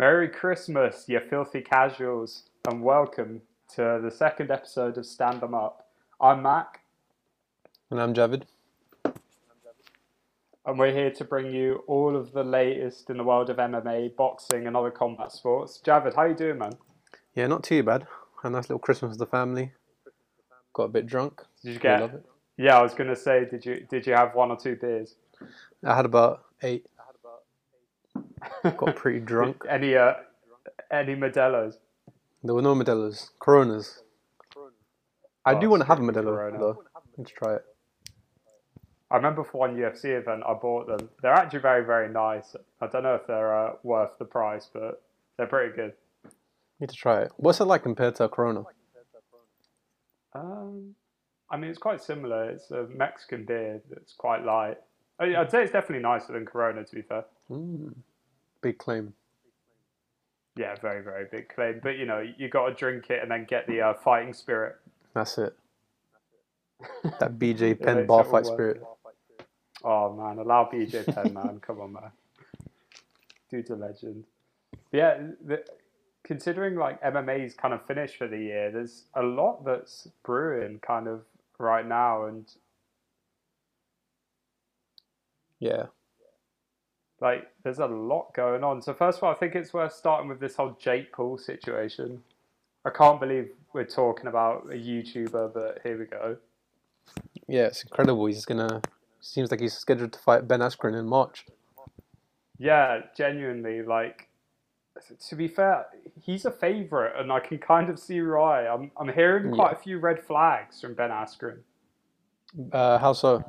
Merry Christmas, you filthy casuals, and welcome to the second episode of Stand 'em Up. I'm Mac, And I'm Javid. and we're here to bring you all of the latest in the world of MMA, boxing, and other combat sports. Javid, how you doing, man? Yeah, not too bad. Had a nice little Christmas with the family. Got a bit drunk. Did you get? it. Yeah, I was gonna say, did you did you have one or two beers? I had about eight. Got pretty drunk. any uh, any Modelo's? There were no Modelo's. Coronas. I Oh, do want to have a Modelo Corona. though. Let's try it. I remember for one UFC event, I bought them. They're actually very very nice. I don't know if they're uh, worth the price, but they're pretty good. Need to try it. What's it like compared to a Corona? Um, I mean, it's quite similar. It's a Mexican beer that's quite light. I- I'd say it's definitely nicer than Corona, to be fair. Mm, big claim. Yeah, very, very big claim. But, you know, you got to drink it and then get the uh, fighting spirit. That's it. That BJ Penn makes bar fight spirit. Oh, man. Allow BJ Penn, man. Come on, man. Dude's a legend. But yeah, the, considering, like, MMA's kind of finished for the year, there's a lot that's brewing kind of right now. And Yeah. Like, there's a lot going on. So, first of all, I think it's worth starting with this whole Jake Paul situation. I can't believe we're talking about a YouTuber, but here we go. Yeah, it's incredible. He's gonna. Seems like he's scheduled to fight Ben Askren in March. Yeah, genuinely, like, to be fair, he's a favourite, and I can kind of see why. I'm, I'm hearing quite Yeah. a few red flags from Ben Askren. Uh, how so?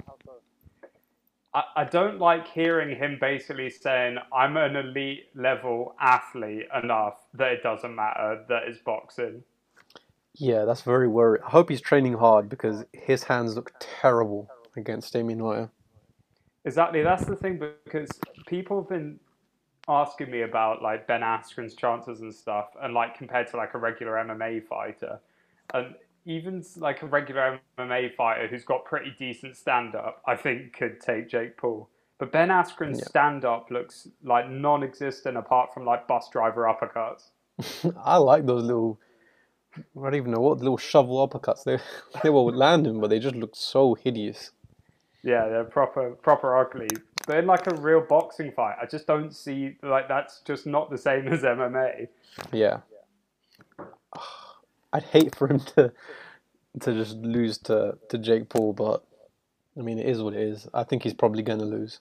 I, I don't like hearing him basically saying, I'm an elite level athlete enough that it doesn't matter that it's boxing. Yeah, that's very worrying. I hope he's training hard because his hands look terrible against Damian Maia. Exactly, that's the thing because people have been asking me about like Ben Askren's chances and stuff, and like compared to like a regular MMA fighter, and even like a regular MMA fighter who's got pretty decent stand up, I think could take Jake Paul. But Ben Askren's Yeah. stand up looks like non-existent apart from like bus driver uppercuts. I like those little. I don't even know what little shovel uppercuts they they were landing, but they just look so hideous. Yeah, they're proper proper ugly. But in like a real boxing fight, I just don't see like that's just not the same as MMA. Yeah. Ah. I'd hate for him to to just lose to, to Jake Paul, but I mean it is what it is. I think he's probably gonna lose.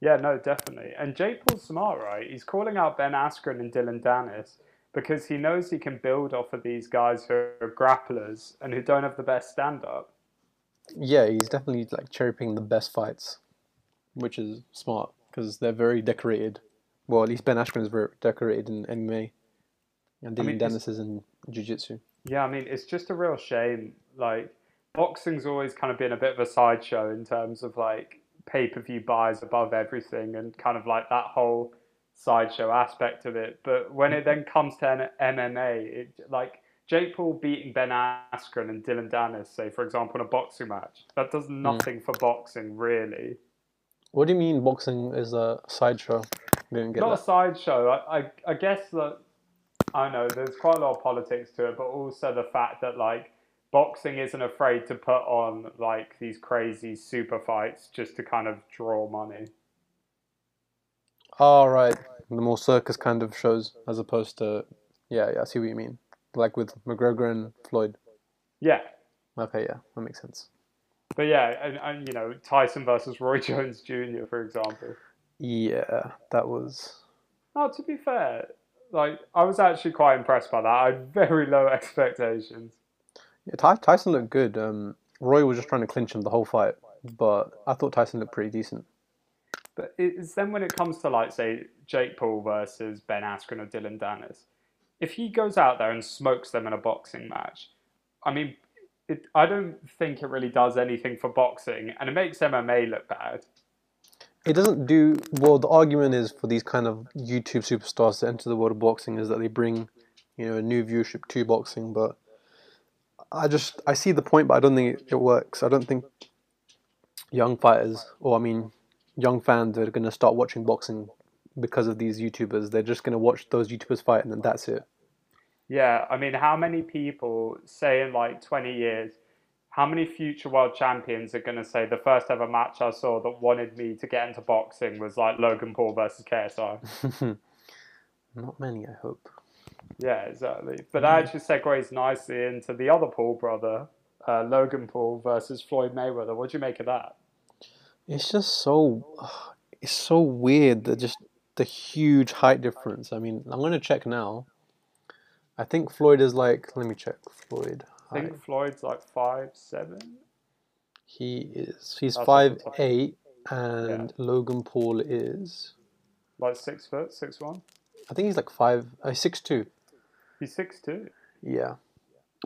Yeah, no, definitely. And Jake Paul's smart, right? He's calling out Ben Askren and Dillon Danis because he knows he can build off of these guys who are grapplers and who don't have the best stand up. Yeah, he's definitely like cherry picking the best fights, which is smart because they're very decorated. Well, at least Ben Askren is very decorated in MMA, and Dillon mean, Danis is in jiu-jitsu. Yeah, I mean, it's just a real shame. Like, boxing's always kind of been a bit of a sideshow in terms of like pay per view buys above everything and kind of like that whole sideshow aspect of it. But when it then comes to MMA, it like Jake Paul beating Ben Askren and Dillon Danis, say for example, in a boxing match, that does hmm. nothing for boxing really. What do you mean boxing is a sideshow? Didn't get Not a sideshow. I, I I guess that I know there's quite a lot of politics to it, but also the fact that like boxing isn't afraid to put on like these crazy super fights just to kind of draw money. Oh, right. The more circus kind of shows as opposed to. Yeah, yeah, I see what you mean. Like with McGregor and Floyd. Yeah, Okay, yeah, that makes sense. but yeah, and, and you know Tyson versus Roy Jones Jr. for example. Yeah, that was. Oh, to be fair, like I was actually quite impressed by that. I had very low expectations. Yeah, Ty- Tyson looked good. Um, Roy was just trying to clinch him the whole fight, but I thought Tyson looked pretty decent. But it's then when it comes to like say Jake Paul versus Ben Askren or Dillon Danis, if he goes out there and smokes them in a boxing match, I mean, it, I don't think it really does anything for boxing, and it makes MMA look bad. It doesn't do well. The argument is for these kind of YouTube superstars to enter the world of boxing is that they bring, you know, a new viewership to boxing. But I just I see the point, but I don't think it, works. I don't think young fighters, or I mean, young fans are going to start watching boxing because of these YouTubers. They're just gonna watch those YouTubers fight, and then that's it. Yeah, I mean, how many people say in like 20 years, how many future world champions are going to say the first ever match I saw that wanted me to get into boxing was like Logan Paul versus KSI? Not many, I hope. Yeah, exactly. But that actually segues nicely into the other Paul brother, uh, Logan Paul versus Floyd Mayweather. What do you make of that? It's just so, it's so weird that just the huge height difference. I mean, I'm gonna check now. I think Floyd is like. Let me check. Floyd. I think. Floyd's like five seven. He is. He's That's five eight, and Logan Paul is. like six foot, six one. I think he's like five. Uh, six two. He's six two. Yeah,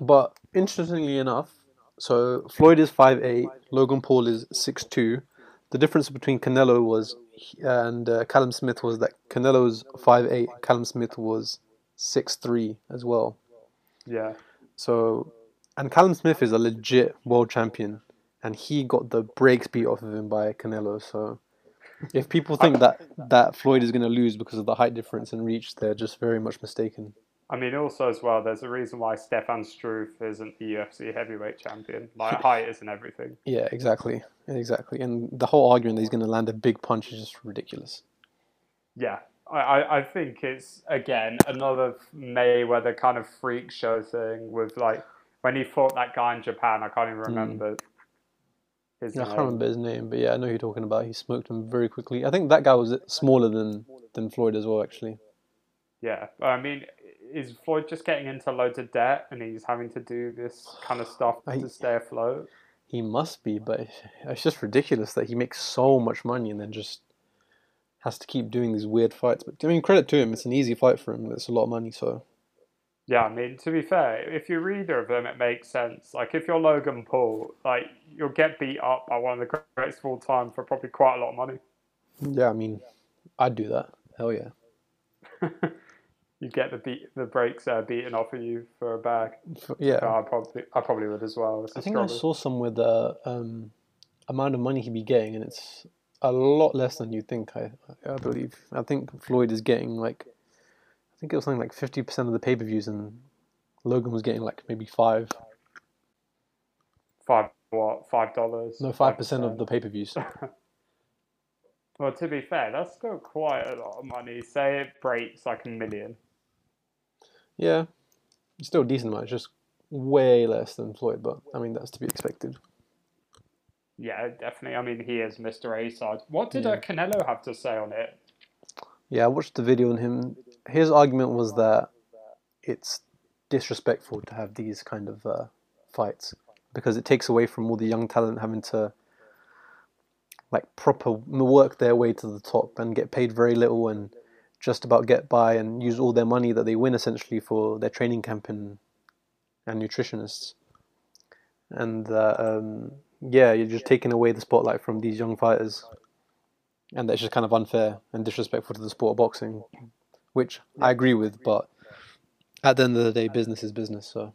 but interestingly enough, so Floyd is five eight. Logan Paul is six two. The difference between Canelo was and uh, Callum Smith was that Canelo's five eight. Callum Smith was six three as well. Yeah, So, and Callum Smith is a legit world champion, and he got the brakes beat off of him by Canelo. So, if people think that that Floyd is going to lose because of the height difference and reach, they're just very much mistaken. I mean, also as well, there's a reason why Stefan Struve isn't the UFC heavyweight champion. Like height isn't everything. Yeah, exactly, exactly. And the whole argument that he's going to land a big punch is just ridiculous. Yeah, I, I, I think it's again another Mayweather kind of freak show thing with like when he fought that guy in Japan. I can't even remember his Hmm. I can't name. remember his name, but yeah, I know who you're talking about. He smoked him very quickly. I think that guy was smaller than than Floyd as well, actually. Yeah, I mean, is Floyd just getting into loads of debt and he's having to do this kind of stuff I- to stay afloat? He must be, but it's just ridiculous that he makes so much money and then just has to keep doing these weird fights. But I mean, credit to him; it's an easy fight for him. It's a lot of money, so Yeah, I mean, to be fair, if you're either of them, it makes sense. Like, if you're Logan Paul, like, you'll get beat up by one of the greatest of all time for probably quite a lot of money. yeah. I mean, I'd do that. Hell yeah. you get the beat, the breaks uh, beaten off of you for a bag. Yeah, I probably, I probably would as well. I I think I struggle. saw somewhere the um, amount of money he'd be getting, and it's a lot less than you think. I I believe. I think Floyd is getting like, I think it was something like fifty percent of the pay per views, and Logan was getting like maybe five, five what? Five dollars? no five percent of the pay per views. Well, to be fair, that's still quite a lot of money. Say it breaks like a million. Yeah, it's still a decent amount. It's just way less than Floyd, but I mean that's to be expected. Yeah, definitely. I mean, he is Mr. A side. What did uh, Yeah. Canelo have to say on it? Yeah, I watched the video on him. His argument was that it's disrespectful to have these kind of uh, fights because it takes away from all the young talent having to like proper work their way to the top and get paid very little and just about get by and use all their money that they win essentially for their training camp and, and nutritionists. And uh, um, yeah, you're just taking away the spotlight from these young fighters and that's just kind of unfair and disrespectful to the sport of boxing, which I agree with. But at the end of the day, business is business. So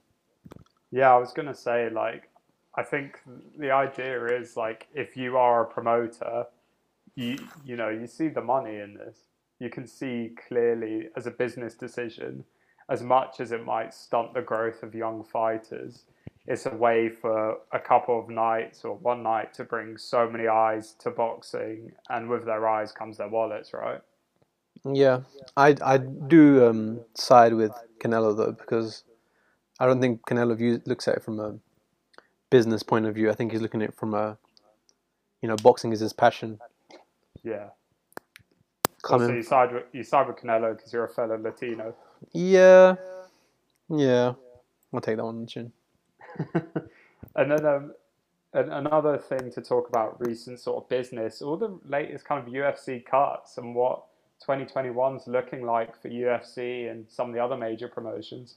Yeah, I was gonna say like, I think the idea is like if you are a promoter, you you know you see the money in this. You can see clearly as a business decision, as much as it might stunt the growth of young fighters. It's a way for a couple of nights or one night to bring so many eyes to boxing, and with their eyes comes their wallets, right? Yeah, I I do um, side with Canelo though because I don't think Canelo views, looks at it from a business point of view. I think he's looking at it from a you know boxing is his passion. Yeah. Come in- you side with you side with Canelo because you're a fellow Latino. Yeah, yeah, I'll take that one on the chin. and then um, an, another thing to talk about recent sort of business, all the latest kind of UFC cuts and what 2021's looking like for UFC and some of the other major promotions.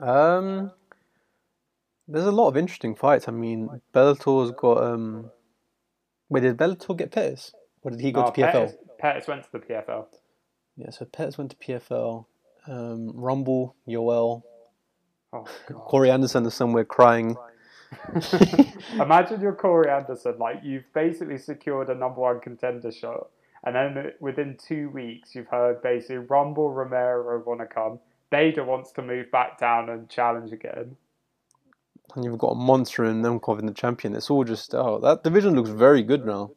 Um, there's a lot of interesting fights. I mean, Bellator's got um. Wait, did Bellator get Pettis? Or did he go Oh, to PFL? Pettis, Pettis went to the PFL. Yeah, so Pettis went to PFL. Um, Rumble, Yoel, Oh. Corey Anderson is somewhere crying. Imagine you're Corey Anderson, like you've basically secured a number one contender shot, And then within two weeks, you've heard basically Rumble Romero want to come. Bader wants to move back down and challenge again. And you've got a monster in Nemkov in the champion. It's all just oh, that division looks very good now.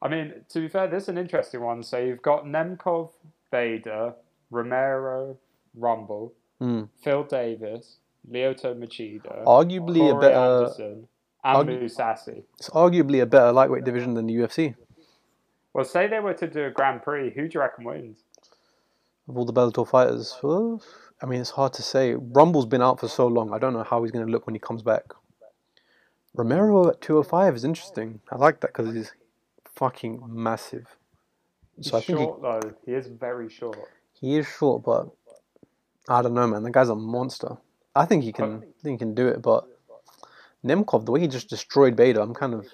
I mean, to be fair, this is an interesting one. So you've got Nemkov, Bader, Romero, Rumble, Mm. Phil Davis, Lyoto Machida, Arguably a better, Anderson, and argu- Mousasi. it's arguably a better lightweight division than the UFC. Well, say they were to do a Grand Prix, who do you reckon wins? Of all the Bellator fighters, well, I mean, it's hard to say. Rumble's been out for so long. I don't know how he's going to look when he comes back. Romero at 205 is interesting. I like that because he's fucking massive. He's I think he, short though. He is very short. he is short, but I don't know, man. The guy's a monster. I think he can. I think he can do it, but Nemkov, the way he just destroyed Bader, I'm kind of,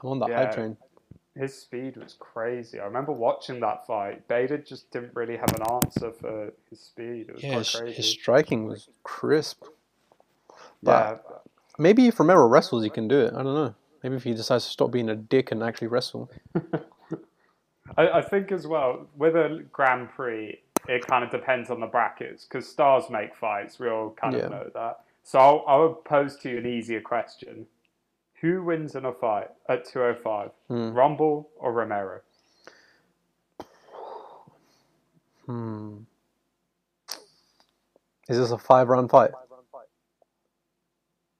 I'm on that Yeah. hype train. His speed was crazy. I remember watching that fight. Bader just didn't really have an answer for his speed. It was Yeah, quite his, crazy. his striking was crisp. yeah, Maybe if Romero wrestles, he can do it. I don't know. Maybe if he decides to stop being a dick and actually wrestle. I, I think as well with a Grand Prix, it kind of depends on the brackets because stars make fights. We all kind Yeah. of know that. So I'll, I'll pose to you an easier question: Who wins in a fight at two hundred five? Hmm. Rumble or Romero? Hmm. Is this a five round fight?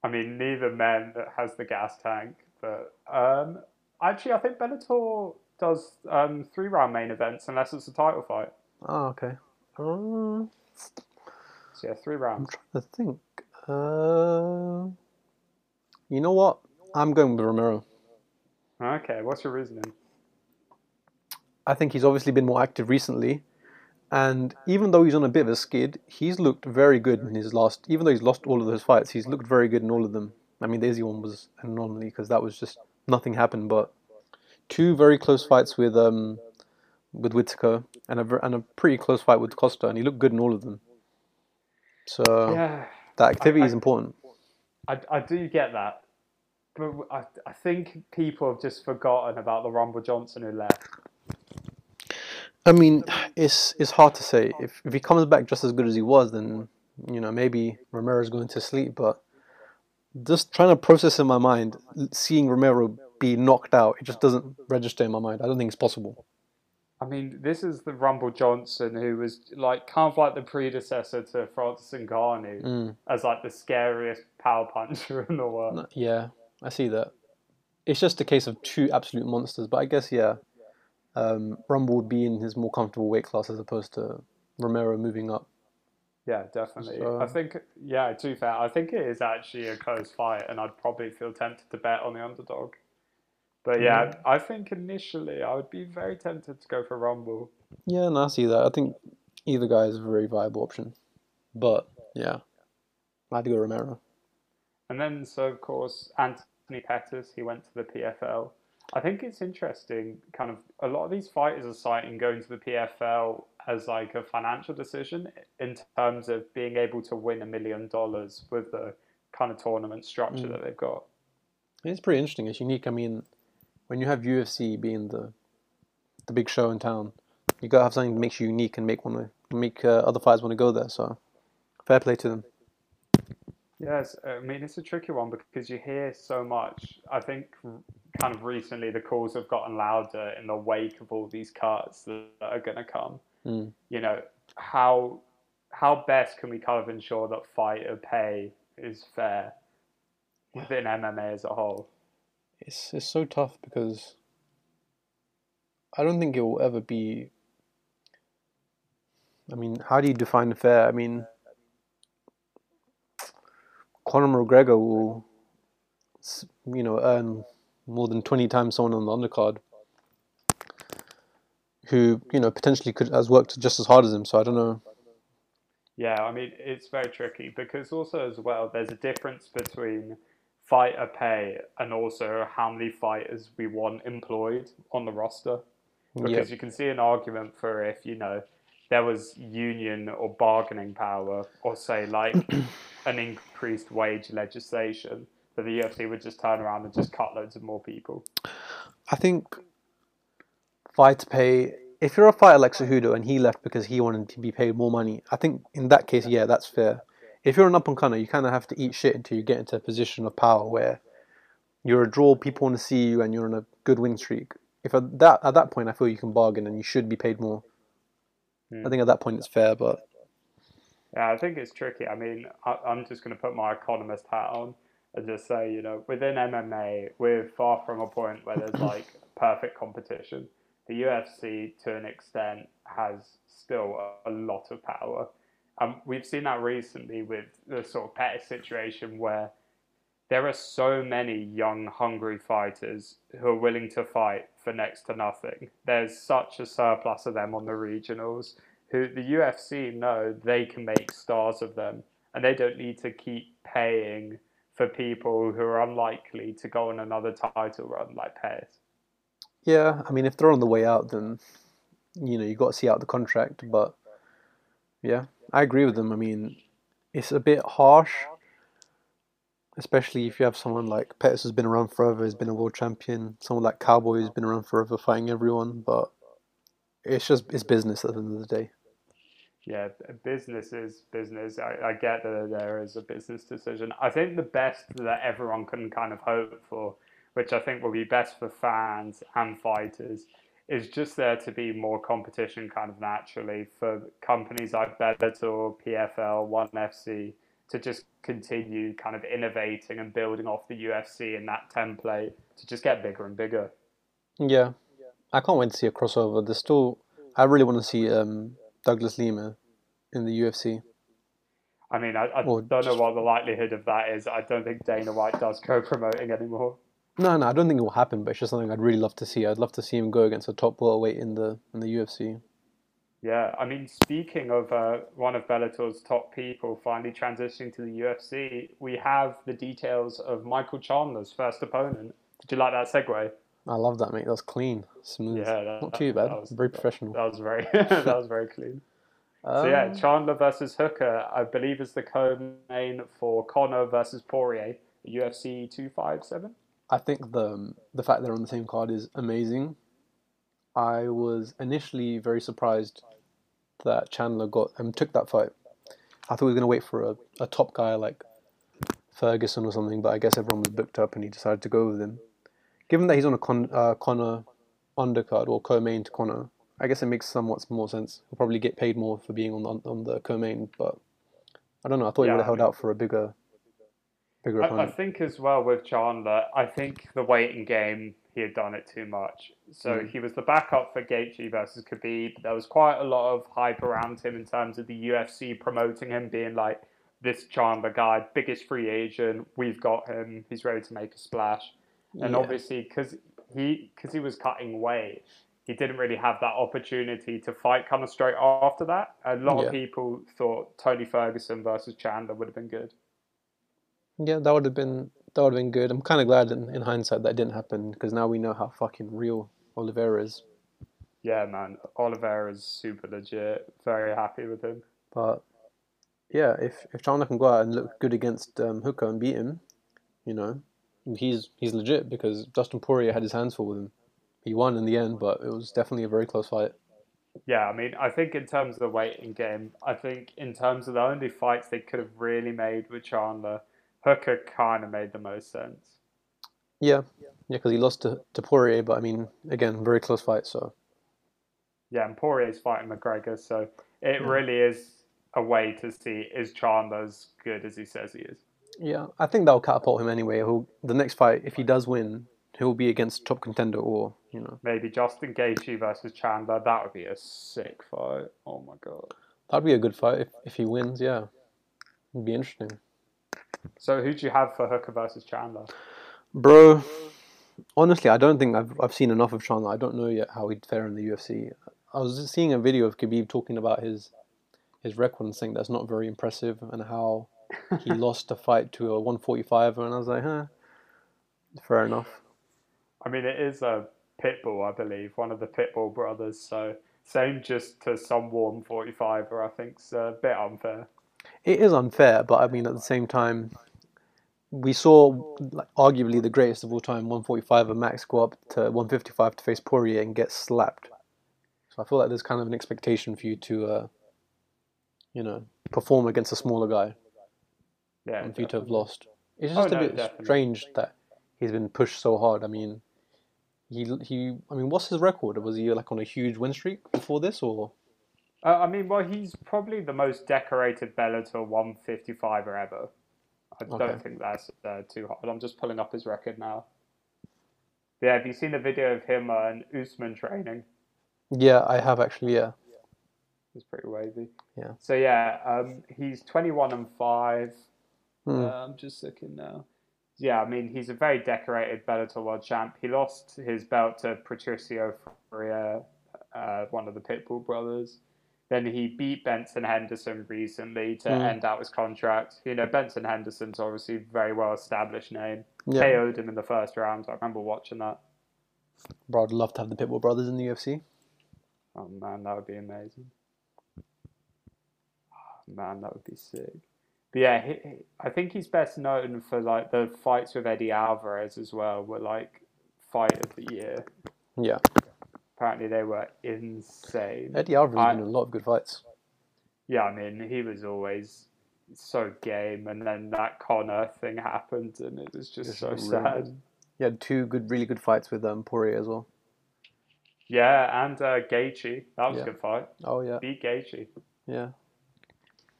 I mean, neither man that has the gas tank, but um, actually, I think Bellator does um, three round main events unless it's a title fight. Oh, okay. Um, So yeah, three rounds. I'm trying to think. Uh, you know what? I'm going with Romero. Okay, what's your reasoning? I think he's obviously been more active recently, and even though he's on a bit of a skid, he's looked very good in his last. Even though he's lost all of those fights, he's looked very good in all of them. I mean, the Izzy one was an anomaly because that was just nothing happened. But two very close fights with um with Whittaker and a and a pretty close fight with Costa, and he looked good in all of them. So Yeah, that activity I- is important. I, I do get that, but I, I think people have just forgotten about the Rumble Johnson who left. I mean, it's it's hard to say. If if he comes back just as good as he was, then you know maybe Romero's going to sleep. But just trying to process in my mind, seeing Romero be knocked out, it just doesn't register in my mind. I don't think it's possible. I mean, this is the Rumble Johnson who was like kind of like the predecessor to Francis Ngannou Mm. as like the scariest power puncher in the world. Yeah, I see that. It's just a case of two absolute monsters. But I guess yeah, um, Rumble would be in his more comfortable weight class as opposed to Romero moving up. Yeah, definitely. So- I think, yeah, to be fair, I think it is actually a close fight, and I'd probably feel tempted to bet on the underdog. But yeah, I think initially I would be very tempted to go for Rumble. Yeah, no, I see that. I think either guy is a very viable option. But yeah, I'd go Romero. And then, so of course, Anthony Pettis, he went to the PFL. I think it's interesting, kind of, a lot of these fighters are citing going to the PFL as like a financial decision in terms of being able to win a million dollars with the kind of tournament structure Mm. that they've got. It's pretty interesting. It's unique. I mean, when you have UFC being the the big show in town, you gotta have something that makes you unique and make to make uh, other fighters want to go there. So, fair play to them. Yes, I mean it's a tricky one because you hear so much. I think kind of recently the calls have gotten louder in the wake of all these cuts that are going to come. Mm. You know how how best can we kind of ensure that fighter pay is fair within MMA as a whole? It's it's so tough because I don't think it will ever be. I mean, how do you define fair? I mean, Conor McGregor will, you know, earn more than twenty times someone on the undercard, who you know potentially could has worked just as hard as him. So I don't know. Yeah, I mean it's very tricky because also as well there's a difference between fighter pay and also how many fighters we want employed on the roster. because Yeah, you can see an argument for if you know there was union or bargaining power or say like an increased wage legislation that the UFC would just turn around and just cut loads of more people. I think fight to pay. If you're a fighter like Cejudo and he left because he wanted to be paid more money, I think in that case, yeah, that's fair. If you're an up and comer, you kind of have to eat shit until you get into a position of power where you're a draw, people want to see you, and you're on a good win streak. If at that at that point, I feel you can bargain and you should be paid more. Hmm. I think at that point it's fair, but Yeah, I think it's tricky. I mean, I, I'm just going to put my economist hat on and just say, you know, within MMA, we're far from a point where there's like perfect competition. The UFC, to an extent, has still a, a lot of power. Um, we've seen that recently with the sort of Pettis situation where there are so many young, hungry fighters who are willing to fight for next to nothing. There's such a surplus of them on the regionals who the UFC know they can make stars of them and they don't need to keep paying for people who are unlikely to go on another title run like Pettis. yeah, I mean, if they're on the way out, then you know you've got to see out the contract. But yeah, I agree with them. I mean, it's a bit harsh, especially if you have someone like Pettis who's been around forever, has been a world champion. Someone like Cowboy who's been around forever, fighting everyone. But it's just it's business at the end of the day. Yeah, business is business. I, I get that there is a business decision. I think the best that everyone can kind of hope for, which I think will be best for fans and fighters, is just there to be more competition kind of naturally for companies like Bellator, PFL, ONE FC to just continue kind of innovating and building off the UFC and that template to just get bigger and bigger. Yeah, I can't wait to see a crossover. There's still, I really want to see um, Douglas Lima in the UFC. I mean, I, I don't know what the likelihood of that is. I don't think Dana White does co-promoting anymore. No, no, I don't think it will happen. But it's just something I'd really love to see. I'd love to see him go against a top welterweight in the in the UFC. Yeah, I mean, speaking of uh, one of Bellator's top people finally transitioning to the UFC, we have the details of Michael Chandler's first opponent. Did you like that segue? I love that, mate. That was clean, smooth. Yeah, that, Not too bad. That was, Very professional. That was very, that was very clean. So yeah, Um, Chandler versus Hooker, I believe, is the co-main for Conor versus Poirier, UFC two five seven. I think the um, the fact they're on the same card is amazing. I was initially very surprised that Chandler got um, took that fight. I thought he was going to wait for a, a top guy like Ferguson or something, but I guess everyone was booked up and he decided to go with him. Given that he's on a Con, uh, Conor undercard or co-main to Conor, I guess it makes somewhat more sense. He'll probably get paid more for being on the, on the co-main, but I don't know. I thought he would have held out for a bigger, bigger I, I think as well with Chandler, I think the waiting game he had done it too much. So Mm. he was the backup for Gaethje versus Khabib. There was quite a lot of hype around him in terms of the UFC promoting him, being like this Chandler guy, biggest free agent. We've got him. He's ready to make a splash. And Yeah. obviously, because he because he was cutting weight, he didn't really have that opportunity to fight kind of straight after that. A lot Yeah. of people thought Tony Ferguson versus Chandler would have been good. Yeah, that would have been that would have been good. I'm kind of glad in, in hindsight that didn't happen because now we know how fucking real Oliveira is. Yeah, man. Oliveira is super legit. Very happy with him. But yeah, if if Chandler can go out and look good against um, Hooker and beat him, you know, he's he's legit because Dustin Poirier had his hands full with him. He won in the end, but it was definitely a very close fight. Yeah, I mean, I think in terms of the waiting game, I think in terms of the only fights they could have really made with Chandler, Hooker kind of made the most sense. Yeah, yeah, because he lost to, to Poirier, but I mean, again, very close fight. So Yeah, and Poirier's fighting McGregor, so it Yeah. really is a way to see is Chandler as good as he says he is. yeah, I think that'll catapult him anyway. He'll the next fight, if he does win, he'll be against top contender or you know Maybe Justin Gaethje versus Chandler. That would be a sick fight. Oh my god. that'd be a good fight if if he wins. Yeah, it'd be interesting. So who do you have for Hooker versus Chandler? Bro, honestly, I don't think I've I've seen enough of Chandler. I don't know yet how he'd fare in the UFC. I was just seeing a video of Khabib talking about his his record and saying that's not very impressive and how he lost a fight to a 145 and I was like, huh, fair enough. I mean, it is a Pitbull, I believe, one of the Pitbull brothers. So same just to some warm 45er, I think's a bit unfair. It is unfair, but I mean at the same time, we saw like, arguably the greatest of all time 145 of Max go up to 155 to face Poirier and get slapped. So I feel like there's kind of an expectation for you to, uh, you know, perform against a smaller guy Yeah, and for you to have lost. It's Oh, just a no, bit definitely. strange that he's been pushed so hard. I mean, he he. I mean, what's his record? Was he like on a huge win streak before this, or Uh, I mean, well, he's probably the most decorated Bellator 155er ever. I Okay. don't think that's uh, too hard. I'm just pulling up his record now. Yeah, have you seen the video of him uh, and Usman training? yeah, I have actually. Yeah, It's pretty wavy. Yeah. So yeah, um, he's 21 and five. Hmm. Uh, I'm just looking now. Yeah, I mean, he's a very decorated Bellator world champ. He lost his belt to Patricio Freire, uh, one of the Pitbull brothers. Then he beat Benson Henderson recently to Hmm. end out his contract. You know, Benson Henderson's obviously a very well established name. yeah. KO'd him in the first round. I remember watching that. Bro, I'd love to have the Pitbull brothers in the UFC. Oh man, that would be amazing. Oh, man, that would be sick. But yeah, he, he- I think he's best known for like the fights with Eddie Alvarez as well. Were like fight of the year. Yeah, Apparently, they were insane. Eddie Alvarez I- been in a lot of good fights. Yeah, I mean, he was always so game, and then that Conor thing happened, and it was just Just so sad. it. He had two good, really good fights with um, Poirier as well. Yeah, and uh, Gaethje, that was Yeah. a good fight. Oh yeah, Beat Gaethje, yeah,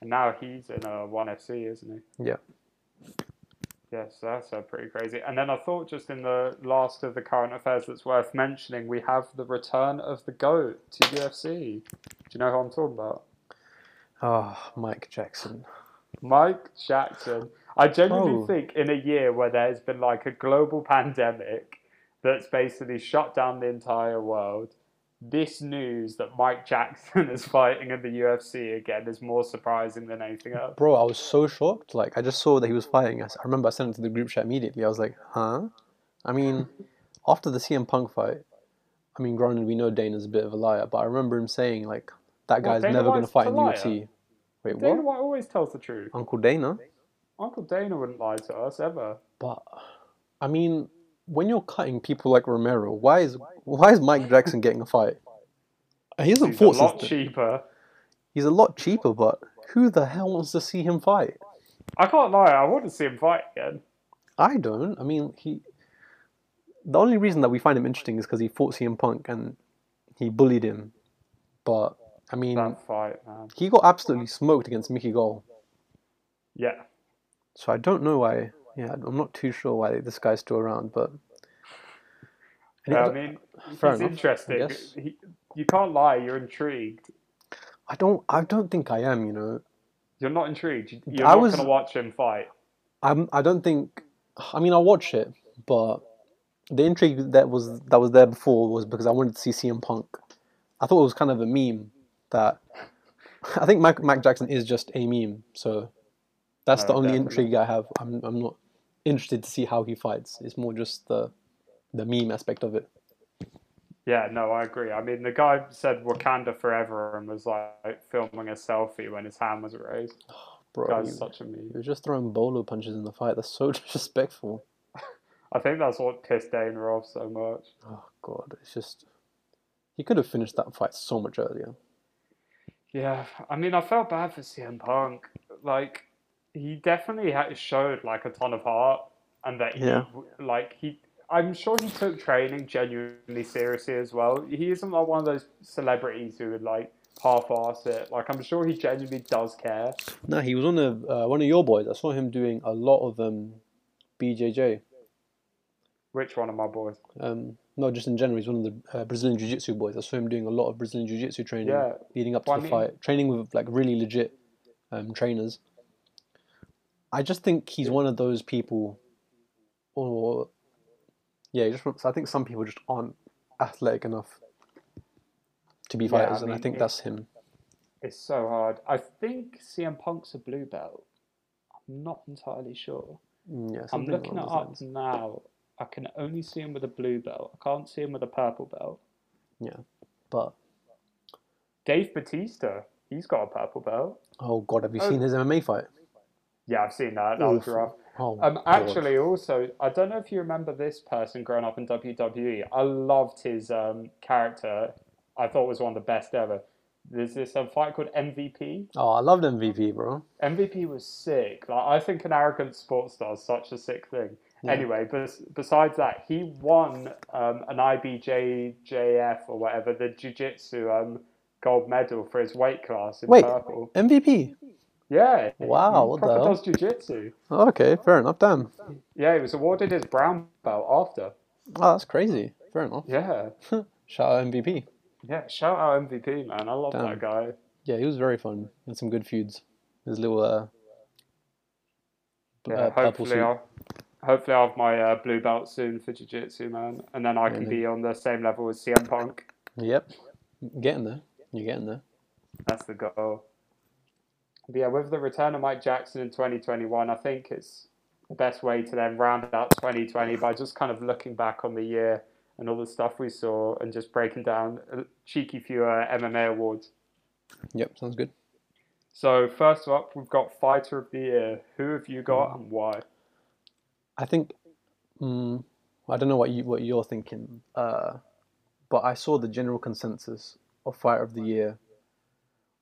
and now he's in a one FC, isn't he? yeah. Yes, that's uh, pretty crazy. And then I thought just in the last of the current affairs that's worth mentioning, we have the return of the GOAT to UFC. Do you know who I'm talking about? Oh, Mike Jackson. Mike Jackson. I genuinely Bro. think in a year where there's been like a global pandemic that's basically shut down the entire world, this news that Mike Jackson is fighting in the UFC again is more surprising than anything else. Bro, I was so shocked. Like, I just saw that he was fighting. I remember I sent it to the group chat immediately. I was like, huh? I mean, after the CM Punk fight, I mean, granted, we know Dana's a bit of a liar, but I remember him saying, like, that guy's Dana never going to fight in the? UFC. Wait, Dana what? White always tells the truth. Uncle Dana? Uncle Dana wouldn't lie to us ever. But, I mean, when you're cutting people like Romero, why is why is Mike Jackson getting a fight? He hasn't He's a lot then. cheaper. He's a lot cheaper, but who the hell wants to see him fight? I can't lie, I want to see him fight again. I don't. I mean, he. The only reason that we find him interesting is because he fought CM Punk and he bullied him. But I mean, That fight, man. he got absolutely smoked against Mickey Gall. Yeah. So I don't know why. Yeah, I'm not too sure why this guy's still around. But and Yeah, it- I mean, he's enough, interesting. He, you can't lie, you're intrigued. I don't. I don't think I am. You know, You're not intrigued. You- You're I not was- going to watch him fight. I'm. I don't think. I mean, I'll watch it, but the intrigue that was that was there before was because I wanted to see CM Punk. I thought it was kind of a meme that. I think Mac, Mac Jackson is just a meme, so that's No, the only definitely. intrigue I have. I'm. I'm not interested to see how he fights. It's more just the the meme aspect of it. Yeah, no, I agree. I mean, the guy said Wakanda forever and was like filming a selfie when his hand was raised. Bro, Guy's he, such a meme. he was just throwing bolo punches in the fight. That's so disrespectful. I think that's what pissed Dana off so much. Oh god, it's just he could have finished that fight so much earlier. Yeah, I mean, I felt bad for CM Punk. Like, he definitely ha- showed like a ton of heart, and that he, Yeah. like he, I'm sure he took training genuinely seriously as well. He isn't like one of those celebrities who would like half-ass it. Like, I'm sure he genuinely does care. No, he was on a uh, one of your boys. I saw him doing a lot of um, BJJ. Which one of my boys? Um, no, just in general, he's one of the uh, Brazilian Jiu Jitsu boys. I saw him doing a lot of Brazilian Jiu Jitsu training Yeah. leading up to Well, I the mean- fight, training with like really legit um, trainers. I just think he's one of those people, or yeah, just I think some people just aren't athletic enough to be Yeah, I fighters, and I think that's him. It's so hard. I think CM Punk's a blue belt. I'm not entirely sure. Mm, Yeah, I'm looking it up lines. now. I can only see him with a blue belt. I can't see him with a purple belt. Yeah, but Dave Batista, he's got a purple belt. oh god, have you Oh. seen his MMA fight? Yeah, I've seen that. That was rough. Oh, Um, actually, also, I don't know if you remember this person growing up in WWE. I loved his um, character I thought was one of the best ever. There's this um, fight called MVP. Oh, I loved MVP, bro. MVP was sick. Like I think an arrogant sports star is such a sick thing. Yeah. Anyway, bes- besides that, he won um, an IBJJF or whatever the jiu-jitsu um, gold medal for his weight class in Wait. purple. MVP. Yeah. Wow, what the proper hell? does jiu-jitsu. Okay, fair enough. Damn. Yeah, he was awarded his brown belt after. Oh, that's crazy. Fair enough. Yeah. Shout out MVP. Yeah, shout out MVP, man. I love Damn. that guy. Yeah, he was very fun. Had some good feuds. His little uh, Yeah, uh, hopefully. I'll hopefully I'll have my uh, blue belt soon for jiu-jitsu, man, and then I can Really? be on the same level as CM Punk. Yep. Getting there. You're getting there. That's the goal. Yeah, with the return of Mike Jackson in 2021, I think it's the best way to then round out 2020 by just kind of looking back on the year and all the stuff we saw and just breaking down a cheeky few uh, MMA awards. Yep, sounds good. So first up, we've got Fighter of the Year. Who have you got and why? I think mm, I don't know what you what you're thinking, uh, but I saw the general consensus of Fighter of the Year,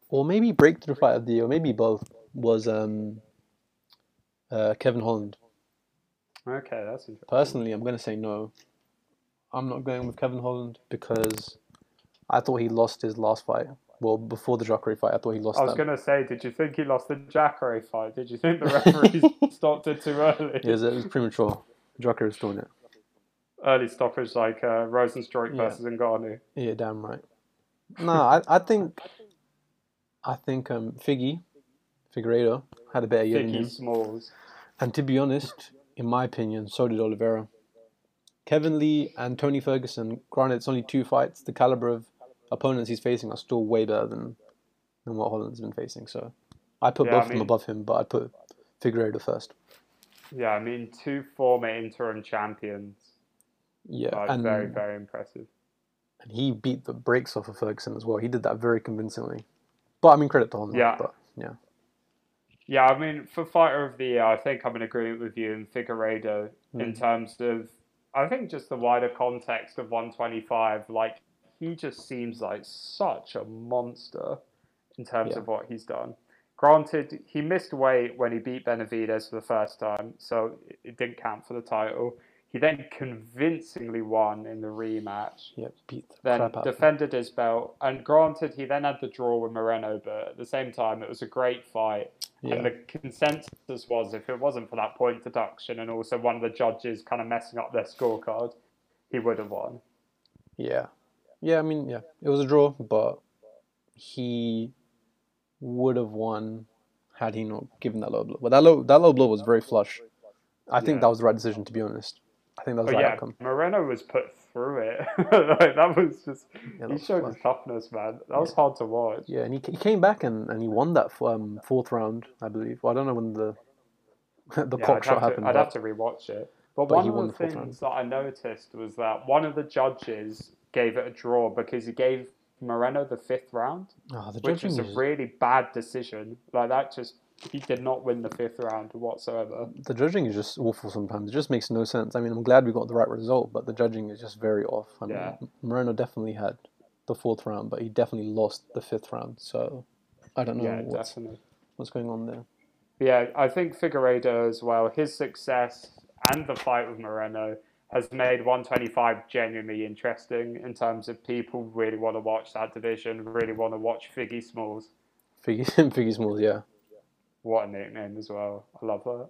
or maybe Breakthrough fight of the Year, or maybe both, was um, uh, Kevin Holland. Okay, that's interesting. Personally, I'm going to say no. I'm not going with Kevin Holland because I thought he lost his last fight. Well, before the Jacare fight, I thought he lost I was going to say, did you think he lost the Jacare fight? Did you think the referee stopped it too early? Was, it was premature. Jacare is doing it. Early stoppage like uh, Yeah. versus Ngannou. Yeah, damn right. No, I, I think I think um Figgy Figueiredo had a better year than Vicky him. Smalls. And to be honest, in my opinion, so did Oliveira. Kevin Lee and Tony Ferguson, granted it's only two fights, the caliber of opponents he's facing are still way better than than what Holland's been facing. So I put Yeah, both I of them above him, but I'd put Figueiredo first. Yeah, I mean, two former interim champions. Yeah, Like, and, very, very impressive. and he beat the brakes off of Ferguson as well. He did that very convincingly. But I mean, credit to Holland. Yeah. But yeah, Yeah, I mean, for Fighter of the Year, I think I'm in agreement with you and Figueiredo in Mm. terms of, I think just the wider context of 125. Like, he just seems like such a monster in terms Yeah. of what he's done. Granted, he missed weight when he beat Benavidez for the first time, so it didn't count for the title. He then convincingly won in the rematch. yeah, beat the then crap out of defended his belt. And granted, he then had the draw with Moreno, but at the same time, it was a great fight. Yeah. And the consensus was if it wasn't for that point deduction and also one of the judges kind of messing up their scorecard, he would have won. Yeah. Yeah, I mean, yeah, it was a draw, but he would have won had he not given that low blow. But that low that low blow was very flush. I think Yeah. that was the right decision, to be honest. I think that was But the yeah, outcome. Moreno was put through it. like, that was just, Yeah, that he was showed his toughness, man. That was hard to watch. Yeah, and he, he came back and, and he won that um, fourth round, I believe. Well, I don't know when the the Yeah, cock I'd, shot have to, happened. I'd but- have to rewatch it. But, But one of the the things that I noticed was that one of the judges gave it a draw because he gave Moreno the fifth round. Ah, the which was a really bad decision. Like that, just he did not win the fifth round whatsoever. the judging is just awful sometimes. It just makes no sense. I mean, I'm glad we got the right result, but the judging is just very off. I mean, Yeah. Moreno definitely had the fourth round, but he definitely lost the fifth round. So I don't know Yeah, what's definitely. what's going on there. Yeah, I think Figueiredo as well. His success and the fight with Moreno has made 125 genuinely interesting in terms of people really want to watch that division, really want to watch Figgy Smalls. Figgy, Figgy Smalls, yeah. What a nickname as well. I love that.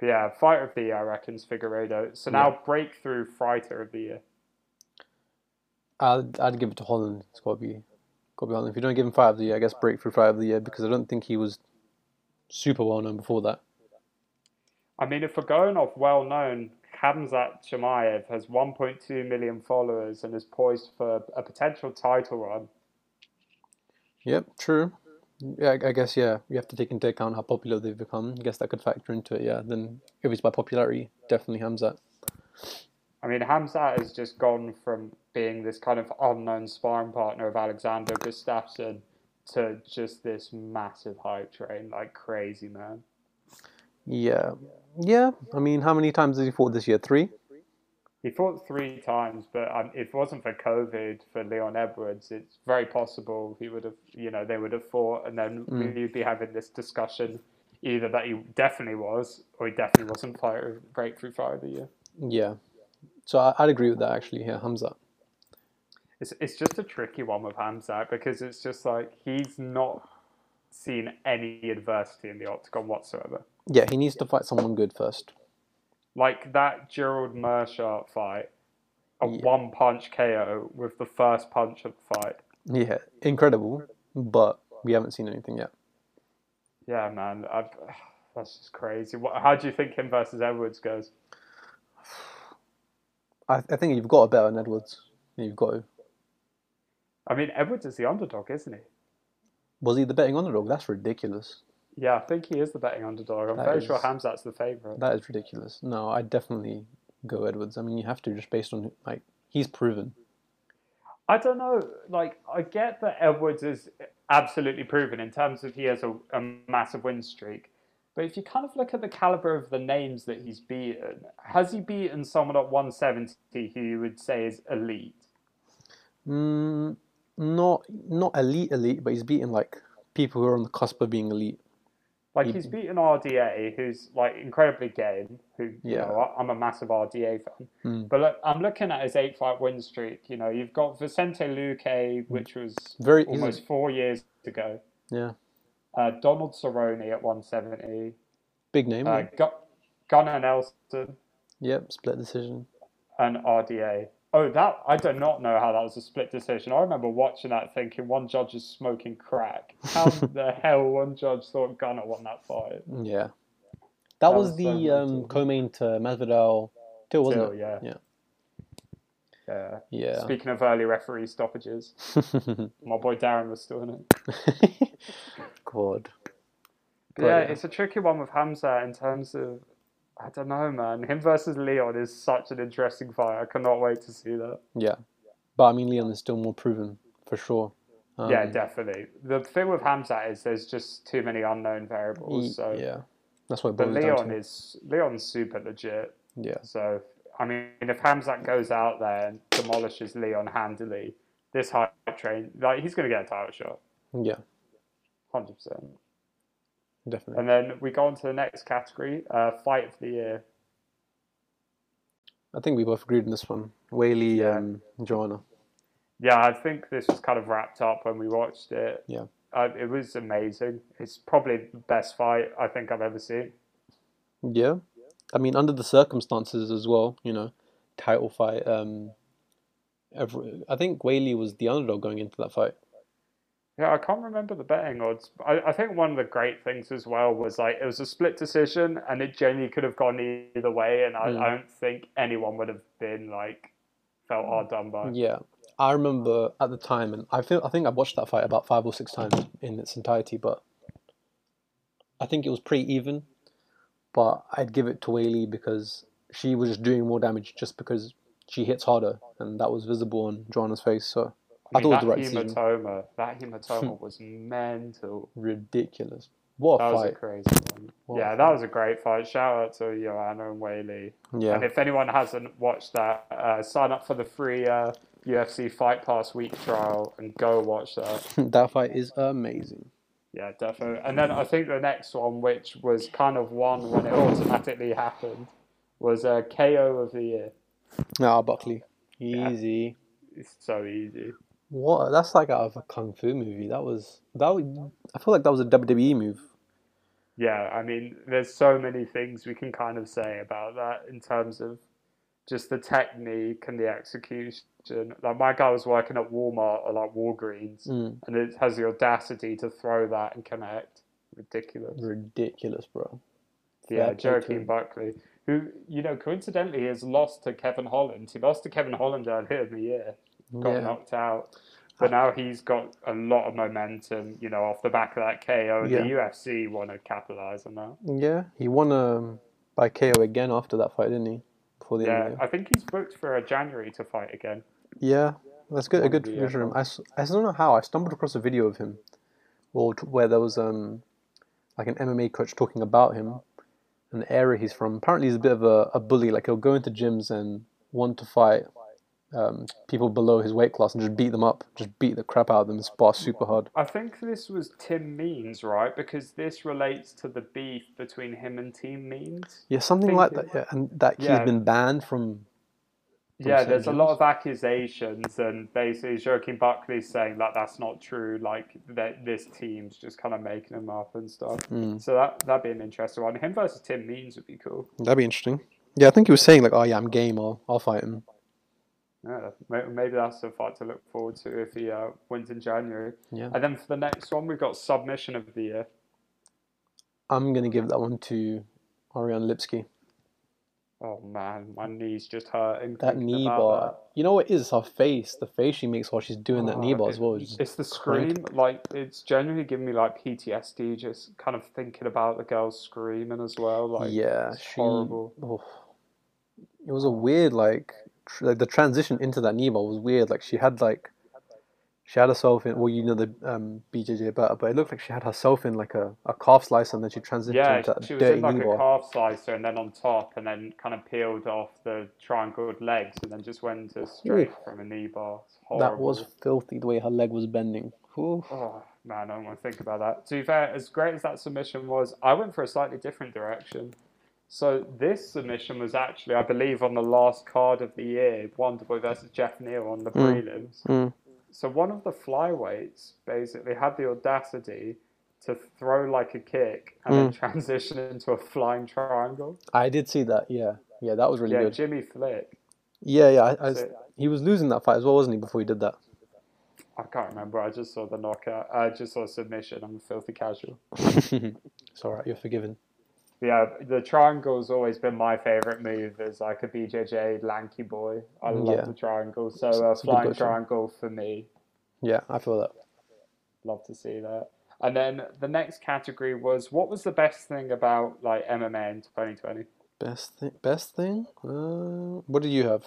But yeah, fighter of the year, I reckon, is Figueiredo. So now breakthrough fighter of the year. I'd, I'd give it to Holland. It's got to be, got to be Holland. If you don't give him five of the year, I guess breakthrough five of the year because I don't think he was super well known before that. I mean, if we're going off well known, Hamzat Chimaev has 1.2 million followers and is poised for a potential title run. Yep, true. Yeah, I I guess yeah. You have to take into account how popular they've become. I guess that could factor into it. Yeah, then if it's by popularity, definitely Hamzat. I mean, Hamzat has just gone from being this kind of unknown sparring partner of Alexander Gustafsson to just this massive hype train, like crazy, man. Yeah, yeah. I mean, how many times has he fought this year? Three. He fought three times, but um, if it wasn't for COVID for Leon Edwards, it's very possible he would have, you know, they would have fought, and then Mm. we'd be having this discussion either that he definitely was, or he definitely wasn't fighter breakthrough fighter of the year. Yeah. So I, I'd agree with that actually. Yeah, Hamza. It's it's just a tricky one with Hamza because it's just like he's not seen any adversity in the octagon whatsoever. Yeah, he needs to fight someone good first. Like that Gerald Meerschaert fight, a Yeah. one punch KO with the first punch of the fight. Yeah, incredible, but we haven't seen anything yet. Yeah, man, I've, that's just crazy. What, how do you think him versus Edwards goes? I, I think you've got a bet on Edwards. You've got to. I mean, Edwards is the underdog, isn't he? Was he the betting underdog? That's ridiculous. Yeah, I think he is the betting underdog. I'm That very sure is- Khamzat's the favourite. That is ridiculous. No, I definitely go Edwards. I mean, you have to just based on like he's proven. I don't know. Like, I get that Edwards is absolutely proven in terms of he has a, a massive win streak. But if you kind of look at the caliber of the names that he's beaten, has he beaten someone at 170 who you would say is elite? Mm, not not elite elite, but he's beaten like people who are on the cusp of being elite. Like He- he's beaten RDA, who's like incredibly game. Who you Yeah. know, I- I'm a massive RDA fan. Mm. But look, I'm looking at his eight fight win streak. You know, you've got Vicente Luque, which was Very almost four years ago. yeah, Uh, Donald Cerrone at 170. big name. Uh. Gu- Gunnar Nelson Yep, split decision. and RDA. Oh, that I do not know how that was a split decision. I remember watching that thinking one judge is smoking crack. How the hell one judge thought Gunnar won that fight? Yeah, that, That was, was the so um, co-main to Masvidal, Till, wasn't Till, it? yeah. Yeah. Yeah. Yeah. Speaking of early referee stoppages, my boy Darren was still in it. God. But yeah, yeah. it's a tricky one with Hamza in terms of I don't know, man. Him versus Leon is such an interesting fight. I cannot wait to see that. Yeah, but I mean Leon is still more proven for sure. Um, yeah, definitely. The thing with Hamza is there's just too many unknown variables. So, yeah, that's what but Leon is Leon's super legit. Yeah, So, I mean, if Khamzat goes out there and demolishes Leon handily, this hype train, like he's going to get a title shot, yeah, hundred percent. Definitely. And then we go on to the next category, uh, fight of the year. I think we both agreed on this one. Weili Yeah. and Joanna. Yeah, I think this was kind of wrapped up when we watched it. Yeah. Uh, it was amazing. It's probably the best fight I think I've ever seen. Yeah, I mean under the circumstances as well. You know, title fight. Um, every, I think Weili was the underdog going into that fight. Yeah, I can't remember the betting odds. I, I think one of the great things as well was like it was a split decision and it genuinely could have gone either way. And I, Mm. I don't think anyone would have been like felt hard done by. Yeah, I remember at the time, and I feel I think I watched that fight about five or six times in its entirety, but I think it was pretty even. But I'd give it to Weili because she was just doing more damage just because she hits harder, and that was visible on Joanna's face. So I, mean, thought that the right decision. hematoma, that hematoma was mental. Ridiculous. What That a was a crazy one. What yeah, that was a great fight. Shout out to Joanna and Weili. Yeah, And if anyone hasn't watched that, uh, sign up for the free uh, UFC Fight Pass week trial and go watch that. that fight is amazing. Yeah, definitely. And then I think the next one, which was kind of one when it automatically happened, was a KO of the year. Ah, Buckley, Yeah. easy. It's so easy. What? That's like out of a kung fu movie. That was that. Was, I feel like that was a WWE move. Yeah, I mean, there's so many things we can kind of say about that in terms of just the technique and the execution. Like my guy was working at Walmart or like Walgreens, Mm, and it has the audacity to throw that and connect. Ridiculous. ridiculous, bro. Yeah, Joaquin. Buckley, who you know coincidentally has lost to Kevin Holland. He lost to Kevin Holland earlier in the year, got Yeah. knocked out, but now he's got a lot of momentum. You know, off the back of that KO, Yeah. the UFC want to capitalize on that. Yeah, he won um, by KO again after that fight, didn't he? Before the Yeah, year. I think he's booked for a January to fight again. Yeah, that's good. A good of the, finish for him. uh, I, I don't know how. I stumbled across a video of him, well, where there was um, like an MMA coach talking about him, and the area he's from. Apparently, he's a bit of a, a bully. Like he'll go into gyms and want to fight um, people below his weight class and just beat them up, just beat the crap out of them, and spar super hard. I think this was Tim Means, right? Because this relates to the beef between him and Tim Means. Yeah, something like that. Yeah, and that he's Yeah. been banned from. from Yeah, St. there's a lot of accusations, and basically Joaquin Buckley's saying that that's not true. Like that, this team's just kind of making him up and stuff. Mm. So that that'd be an interesting one. Him versus Tim Means would be cool. That'd be interesting. Yeah, I think he was saying like, "Oh yeah, I'm game. I'll I'll fight him." Yeah, maybe that's a fight to look forward to if he uh, wins in January. Yeah, And then for the next one, we've got submission of the year. I'm gonna give that one to Ariane Lipski. Oh man, my knee's just hurting. That knee about bar. that. You know what it is her face, the face she makes while she's doing that knee Oh, bar it- as well. is just It's the crank. scream, like it's genuinely giving me like PTSD just kind of thinking about the girl screaming as well. Like yeah, it's she. horrible. Oh, it was a weird like tr- like the transition into that knee bar was weird. Like she had like she had herself in well you know the um, BJJ better, but it looked like she had herself in like a, a calf slicer and then she transitioned Yeah, into that she was dirty in like knee a calf slicer and then on top, and then kind of peeled off the triangled legs, and then just went to straight from a knee bar. That was filthy the way her leg was bending. Ooh. Oh man, I don't want to think about that. To be fair, as great as that submission was, I went for a slightly different direction. So this submission was actually, I believe, on the last card of the year, Wonderboy versus Jeff Neal on the Mm. prelims. Mm. So one of the flyweights basically had the audacity to throw like a kick and then transition into a flying triangle. I did see that. Yeah, yeah, that was really good. yeah, good. Jimmy Flick. Yeah, yeah. I, I, he was losing that fight as well, wasn't he? Before he did that. I can't remember. I just saw the knockout. I just saw submission. I'm a filthy casual. it's all right. You're forgiven. Yeah, the triangle's always been my favorite move as like a BJJ lanky boy. I love Yeah. the triangle. So a it's a good flying triangle for me. Yeah, I feel that. Love to see that. And then the next category was what was the best thing about like MMA in 2020? Best thing. Best thing. Uh, what do you have?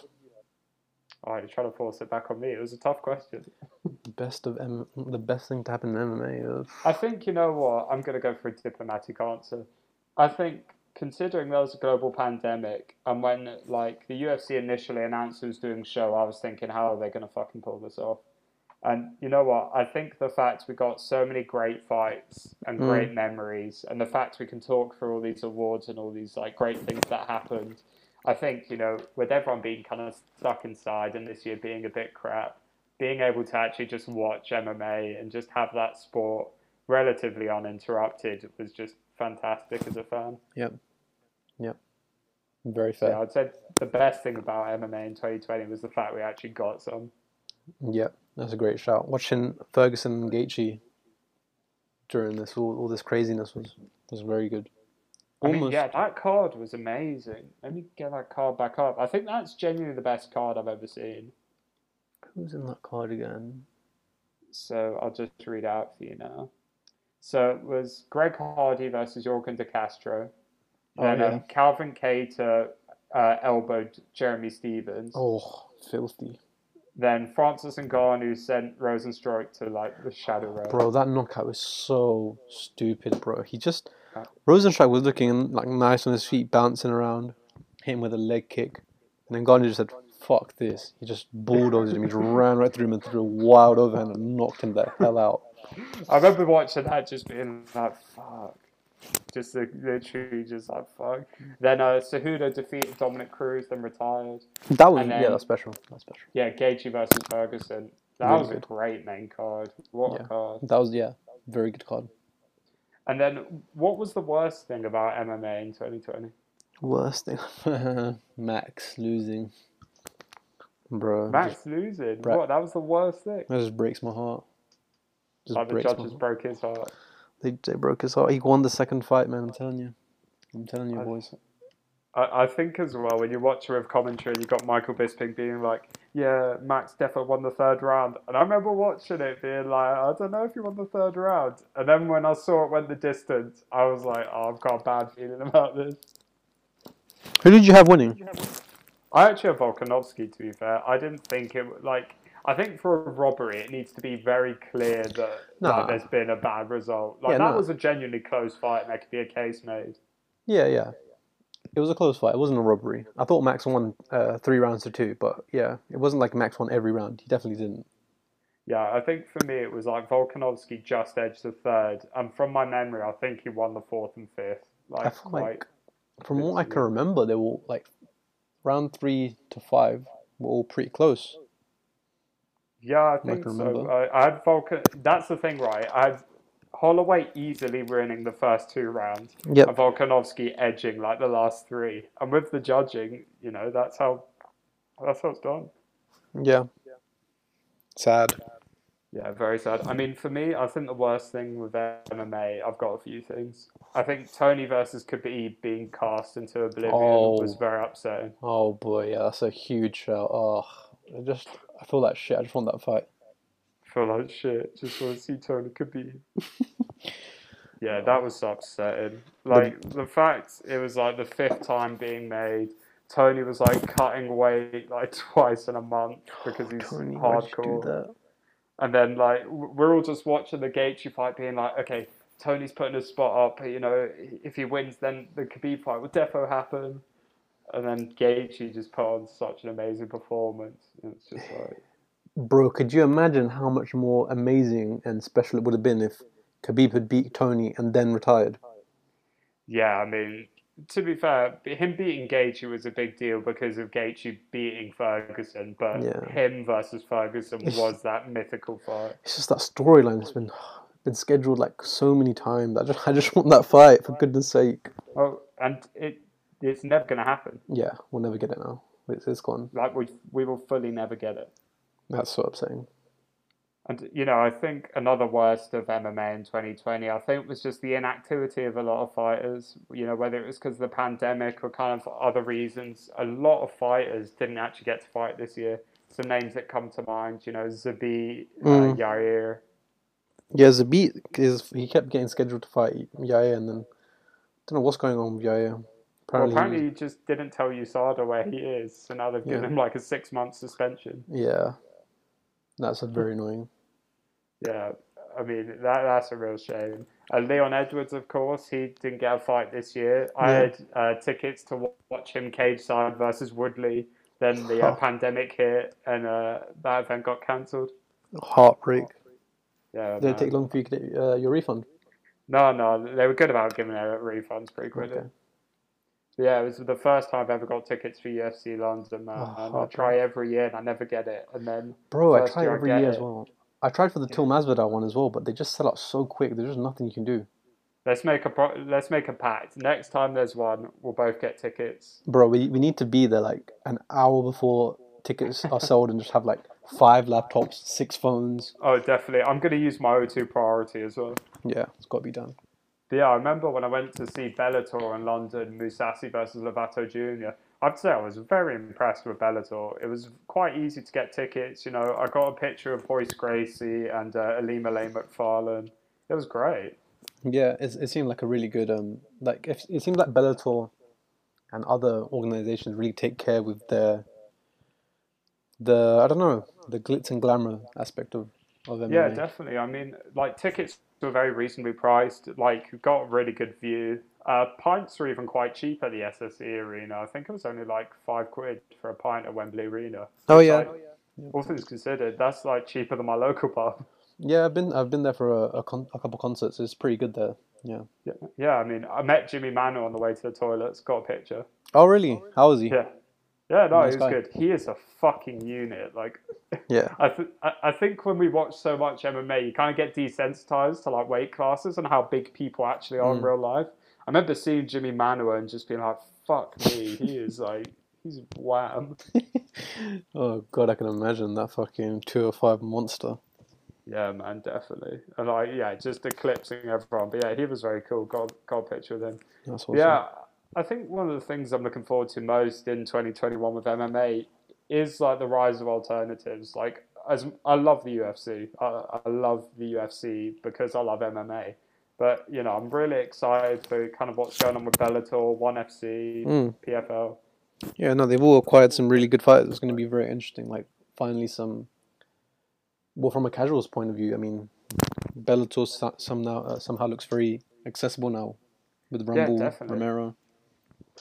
Oh, you're trying to force it back on me. It was a tough question. Best of M- the best thing to happen in MMA. Uh, I think you know what. I'm going to go for a diplomatic answer. I think considering there was a global pandemic, and when like the UFC initially announced it was doing show, I was thinking, how are they going to fucking pull this off? And you know what? I think the fact we got so many great fights and Mm. great memories, and the fact we can talk through all these awards and all these like great things that happened. I think you know, with everyone being kind of stuck inside, and this year being a bit crap, being able to actually just watch MMA and just have that sport relatively uninterrupted was just fantastic as a fan. Yep. Yep. Very fair. I'd say the best thing about MMA in 2020 was the fact we actually got some. Yep, that's a great shout. Watching Ferguson and Gaethje during this all, all this craziness was was very good. I mean, Almost. yeah, that card was amazing. Let me get that card back up. I think that's genuinely the best card I've ever seen. Who's in that card again? So I'll just read out for you now. So it was Greg Hardy versus Yorgan De Castro. Oh, Then yeah. um, Calvin Kattar uh, elbowed Jeremy Stevens. Oh, filthy. Then Francis Ngannou sent Rozenstruik to like the shadow realm. Bro, that knockout was so stupid, bro. He just Uh, Rozenstruik was looking like nice on his feet, bouncing around, hit him with a leg kick, and then Gardner just said, "Fuck this." He just bulldozed him. He just ran right through him and threw a wild overhand and knocked him the hell out. I remember watching that, just being like, "Fuck," just like, literally just like, "Fuck." Then uh, Cejudo defeated Dominick Cruz, then retired. That was And yeah, then- that's special. That's special. Yeah, Gaethje versus Ferguson. That Really was a great main card. What Yeah. a card! That was yeah, very good card. And then, what was the worst thing about MMA in 2020? Worst thing, Max losing, bro. Max losing. Bra- What? That was the worst thing. that just breaks my heart. Just Like the judges broke his heart. They they broke his heart. He won the second fight, man. I'm telling you. I'm telling you, I- boys. I, I think as well when you watch it with commentary, you got Michael Bisping being like, "Yeah, Max definitely won the third round," and I remember watching it being like, "I don't know if he won the third round." And then when I saw it went the distance, I was like, "Oh, I've got a bad feeling about this." Who did you have winning? I actually have Volkanovski. To be fair, I didn't think it like. I think for a robbery, it needs to be very clear that Nah. like, there's been a bad result. Like Yeah, that no. was a genuinely close fight, and there could be a case made. Yeah, yeah. It was a close fight. It wasn't a robbery. I thought Max won uh, three rounds to two, but yeah, it wasn't like Max won every round. He definitely didn't. Yeah, I think for me it was like Volkanovski just edged the third, and from my memory, I think he won the fourth and fifth. Like, quite, like, from what I can remember, they were like round three to five were all pretty close. Yeah, I I think can so. I, I had Volkan. That's the thing, right? I had Holloway easily winning the first two rounds, Yep. and Volkanovski edging like the last three. And with the judging, you know, that's how that's how it's done. Yeah. Sad. Yeah, very sad. I mean, for me, I think the worst thing with MMA, I've got a few things. I think Tony versus Khabib being cast into oblivion Oh. was very upsetting. Oh boy, yeah, that's a huge shout. Oh, just I feel like shit. I just want that fight. feel like shit. Just want to see Tony Khabib. yeah, that was upsetting. Like the fact it was like the fifth time being made. Tony was like cutting weight like twice in a month because he's Tony, hardcore. that? And then like we're all just watching the Gaethje fight, being like, okay, Tony's putting a spot up. You know, if he wins, then the Khabib fight will defo happen. And then Gaethje just put on such an amazing performance. It's just like, Bro, could you imagine how much more amazing and special it would have been if Khabib had beat Tony and then retired? yeah, I mean, to be fair, him beating Gaethje was a big deal because of Gaethje beating Ferguson. But Yeah. him versus Ferguson was that mythical fight. It's just that storyline that's been been scheduled like so many times. I just I just want that fight for goodness sake. Oh, and it it's never going to happen. Yeah, we'll never get it now. It's, it's gone. Like we we will fully never get it. That's so upsetting. And you know, I think another worst of MMA in 2020, I think was just the inactivity of a lot of fighters. You know, whether it was because of the pandemic or kind of other reasons, a lot of fighters didn't actually get to fight this year. Some names that come to mind, you know, Zabi, uh, Mm. Yair. Yeah, Zabit is he kept getting scheduled to fight Yaya and then don't know what's going on with Yaya. Well, Apparently, he just didn't tell USADA where he is, so now they've given Yeah. him like a six month suspension. yeah, that's a very annoying. Yeah, I mean that that's a real shame. Uh, Leon Edwards, of course, he didn't get a fight this year. I Yeah. had uh, tickets to wa- watch him cage side versus Woodley. Then the uh, pandemic hit, and uh, that event got cancelled. Heartbreak. Yeah, Did it man. take long for you to get uh, your refund? no, no, they were good about giving their refunds pretty quickly. Okay. Yeah, it was the first time I've ever got tickets for UFC London, man. Oh, I try every year and I never get it. And then Bro, I try year every year as well. I tried for the Till Masvidal one as well, but they just sell out so quick. There's just nothing you can do. let's make a pro- let's make a pact. Next time there's one, we'll both get tickets. Bro, we, we need to be there like an hour before tickets are sold and just have like five laptops, six phones. Oh, definitely. I'm going to use my O2 priority as well. Yeah, it's got to be done. But yeah, I remember when I went to see Bellator in London, Mousasi versus Lovato Jr. I have to say I was very impressed with Bellator. It was quite easy to get tickets. You know, I got a picture of Royce Gracie and uh, Ilima-Lei Macfarlane. It was great. Yeah, it, it seemed like a really good um like if, it seems like Bellator and other organizations really take care with their the I don't know the glitz and glamour aspect of of MMA. Yeah, definitely. I mean, like tickets were very reasonably priced. Like, you got a really good view. Uh, pints were even quite cheap at the SSE Arena. I think it was only like five quid for a pint at Wembley Arena. Oh yeah, like, all things considered, that's like cheaper than my local pub. yeah. I've been I've been there for a a, con- a couple concerts. It's pretty good there. Yeah. Yeah, yeah. I mean, I met Jimmy Manuwa on the way to the toilets. Got a picture. Oh really? How was he? Yeah, yeah. No, Nice he was guy. good. He is a fucking unit. Like, Yeah. I, th- I I think when we watch so much MMA, you kind of get desensitized to like weight classes and how big people actually are in Mm. real life. I remember seeing Jimmy Manuwa and just being like, "Fuck me, he is like." He's wham. oh god, I can imagine that fucking two or five monster. Yeah, man, definitely. And like, yeah, just eclipsing everyone. But yeah, he was very cool. Got got a picture with him. That's awesome. Yeah, I think one of the things I'm looking forward to most in 2021 with MMA is like the rise of alternatives. Like, as I love the UFC, I, I love the UFC because I love MMA. But you know, I'm really excited for kind of what's going on with Bellator, One FC, Mm. PFL. Yeah, no, they've all acquired some really good fighters. It's going to be very interesting. Like, finally, some. Well, from a casual's point of view, I mean, Bellator so- some now, uh, somehow looks very accessible now with Rumble, definitely. Romero.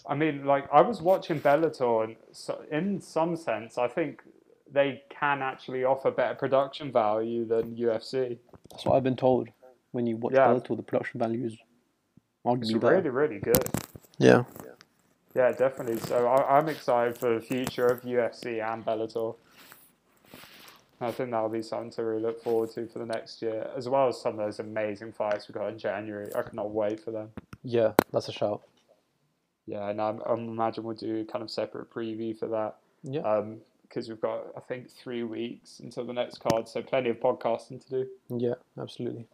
I mean, like I was watching Bellator, and so in some sense, I think they can actually offer better production value than UFC. That's what I've been told. When you watch Yeah. Bellator, the production value is arguably better. really, really good. Yeah. Yeah, definitely. So I, I'm excited for the future of UFC and Bellator. I think that'll be something to really look forward to for the next year, as well as some of those amazing fights we got in January. I cannot wait for them. Yeah, that's a shout. Yeah, and I'm, I imagine we'll do kind of separate preview for that. Yeah. Um, because we've got I think three weeks until the next card, so plenty of podcasting to do. Yeah, absolutely.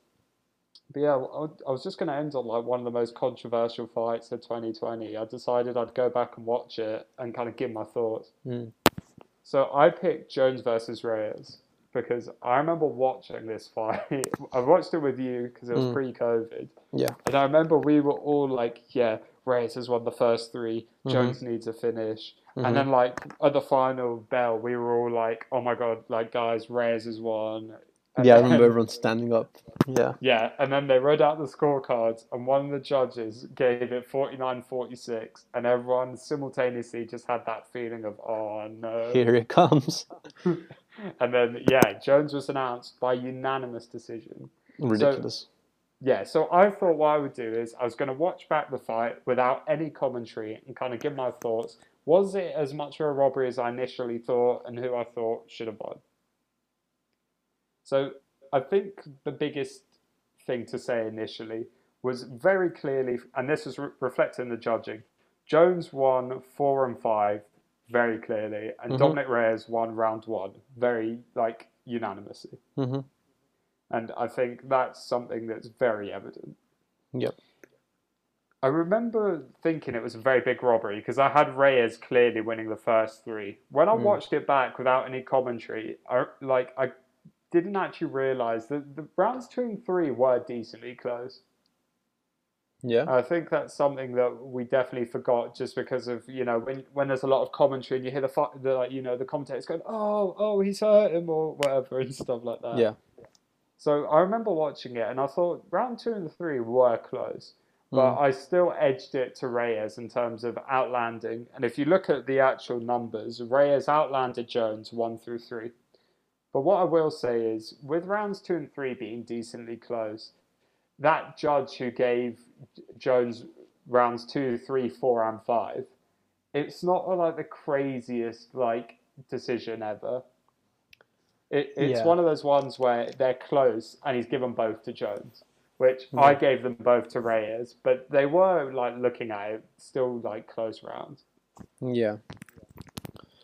But yeah, I I was just going to end on like one of the most controversial fights of 2020. I decided I'd go back and watch it and kind of give my thoughts. Mm. So I picked Jones versus Reyes because I remember watching this fight. I watched it with you because it was Mm. pre-COVID, Yeah. and I remember we were all like, "Yeah, Reyes has won the first 3 Mhm. Jones needs a finish." Mhm. And then like at the final bell, we were all like, "Oh my god, like guys, Reyes has won." And Yeah, I remember everyone standing up. Yeah. yeah, and then they read out the scorecards, and one of the judges gave it 49 46, and everyone simultaneously just had that feeling of, oh no. Here it comes. And then, yeah, Jones was announced by unanimous decision. Ridiculous. Yeah, so I thought what I would do is I was going to watch back the fight without any commentary and kind of give my thoughts. Was it as much of a robbery as I initially thought, and who I thought should have won? So I think the biggest thing to say initially was very clearly, and this is re- reflected in the judging. Jones won four and five very clearly, and Mhm. Dominick Reyes won round one very like unanimously. hmm And I think that's something that's very evident. Yep. I remember thinking it was a very big robbery because I had Reyes clearly winning the first three. When I Mm. watched it back without any commentary, I, like I didn't actually realize that the rounds two and three were decently close. Yeah. I think that's something that we definitely forgot just because of you know when when there's a lot of commentary and you hear the, the like you know the commentators going oh oh he's hurt him or whatever and stuff like that. Yeah. So I remember watching it and I thought round two and three were close, but Mm. I still edged it to Reyes in terms of outlanding. And if you look at the actual numbers, Reyes outlanded Jones one through three. But what I will say is, with rounds two and three being decently close, that judge who gave Jones rounds two, three, four, and five, it's not like the craziest like decision ever. It, it's Yeah. one of those ones where they're close and he's given both to Jones, which mm. I gave them both to Reyes, but they were like looking at it still like close rounds. Yeah.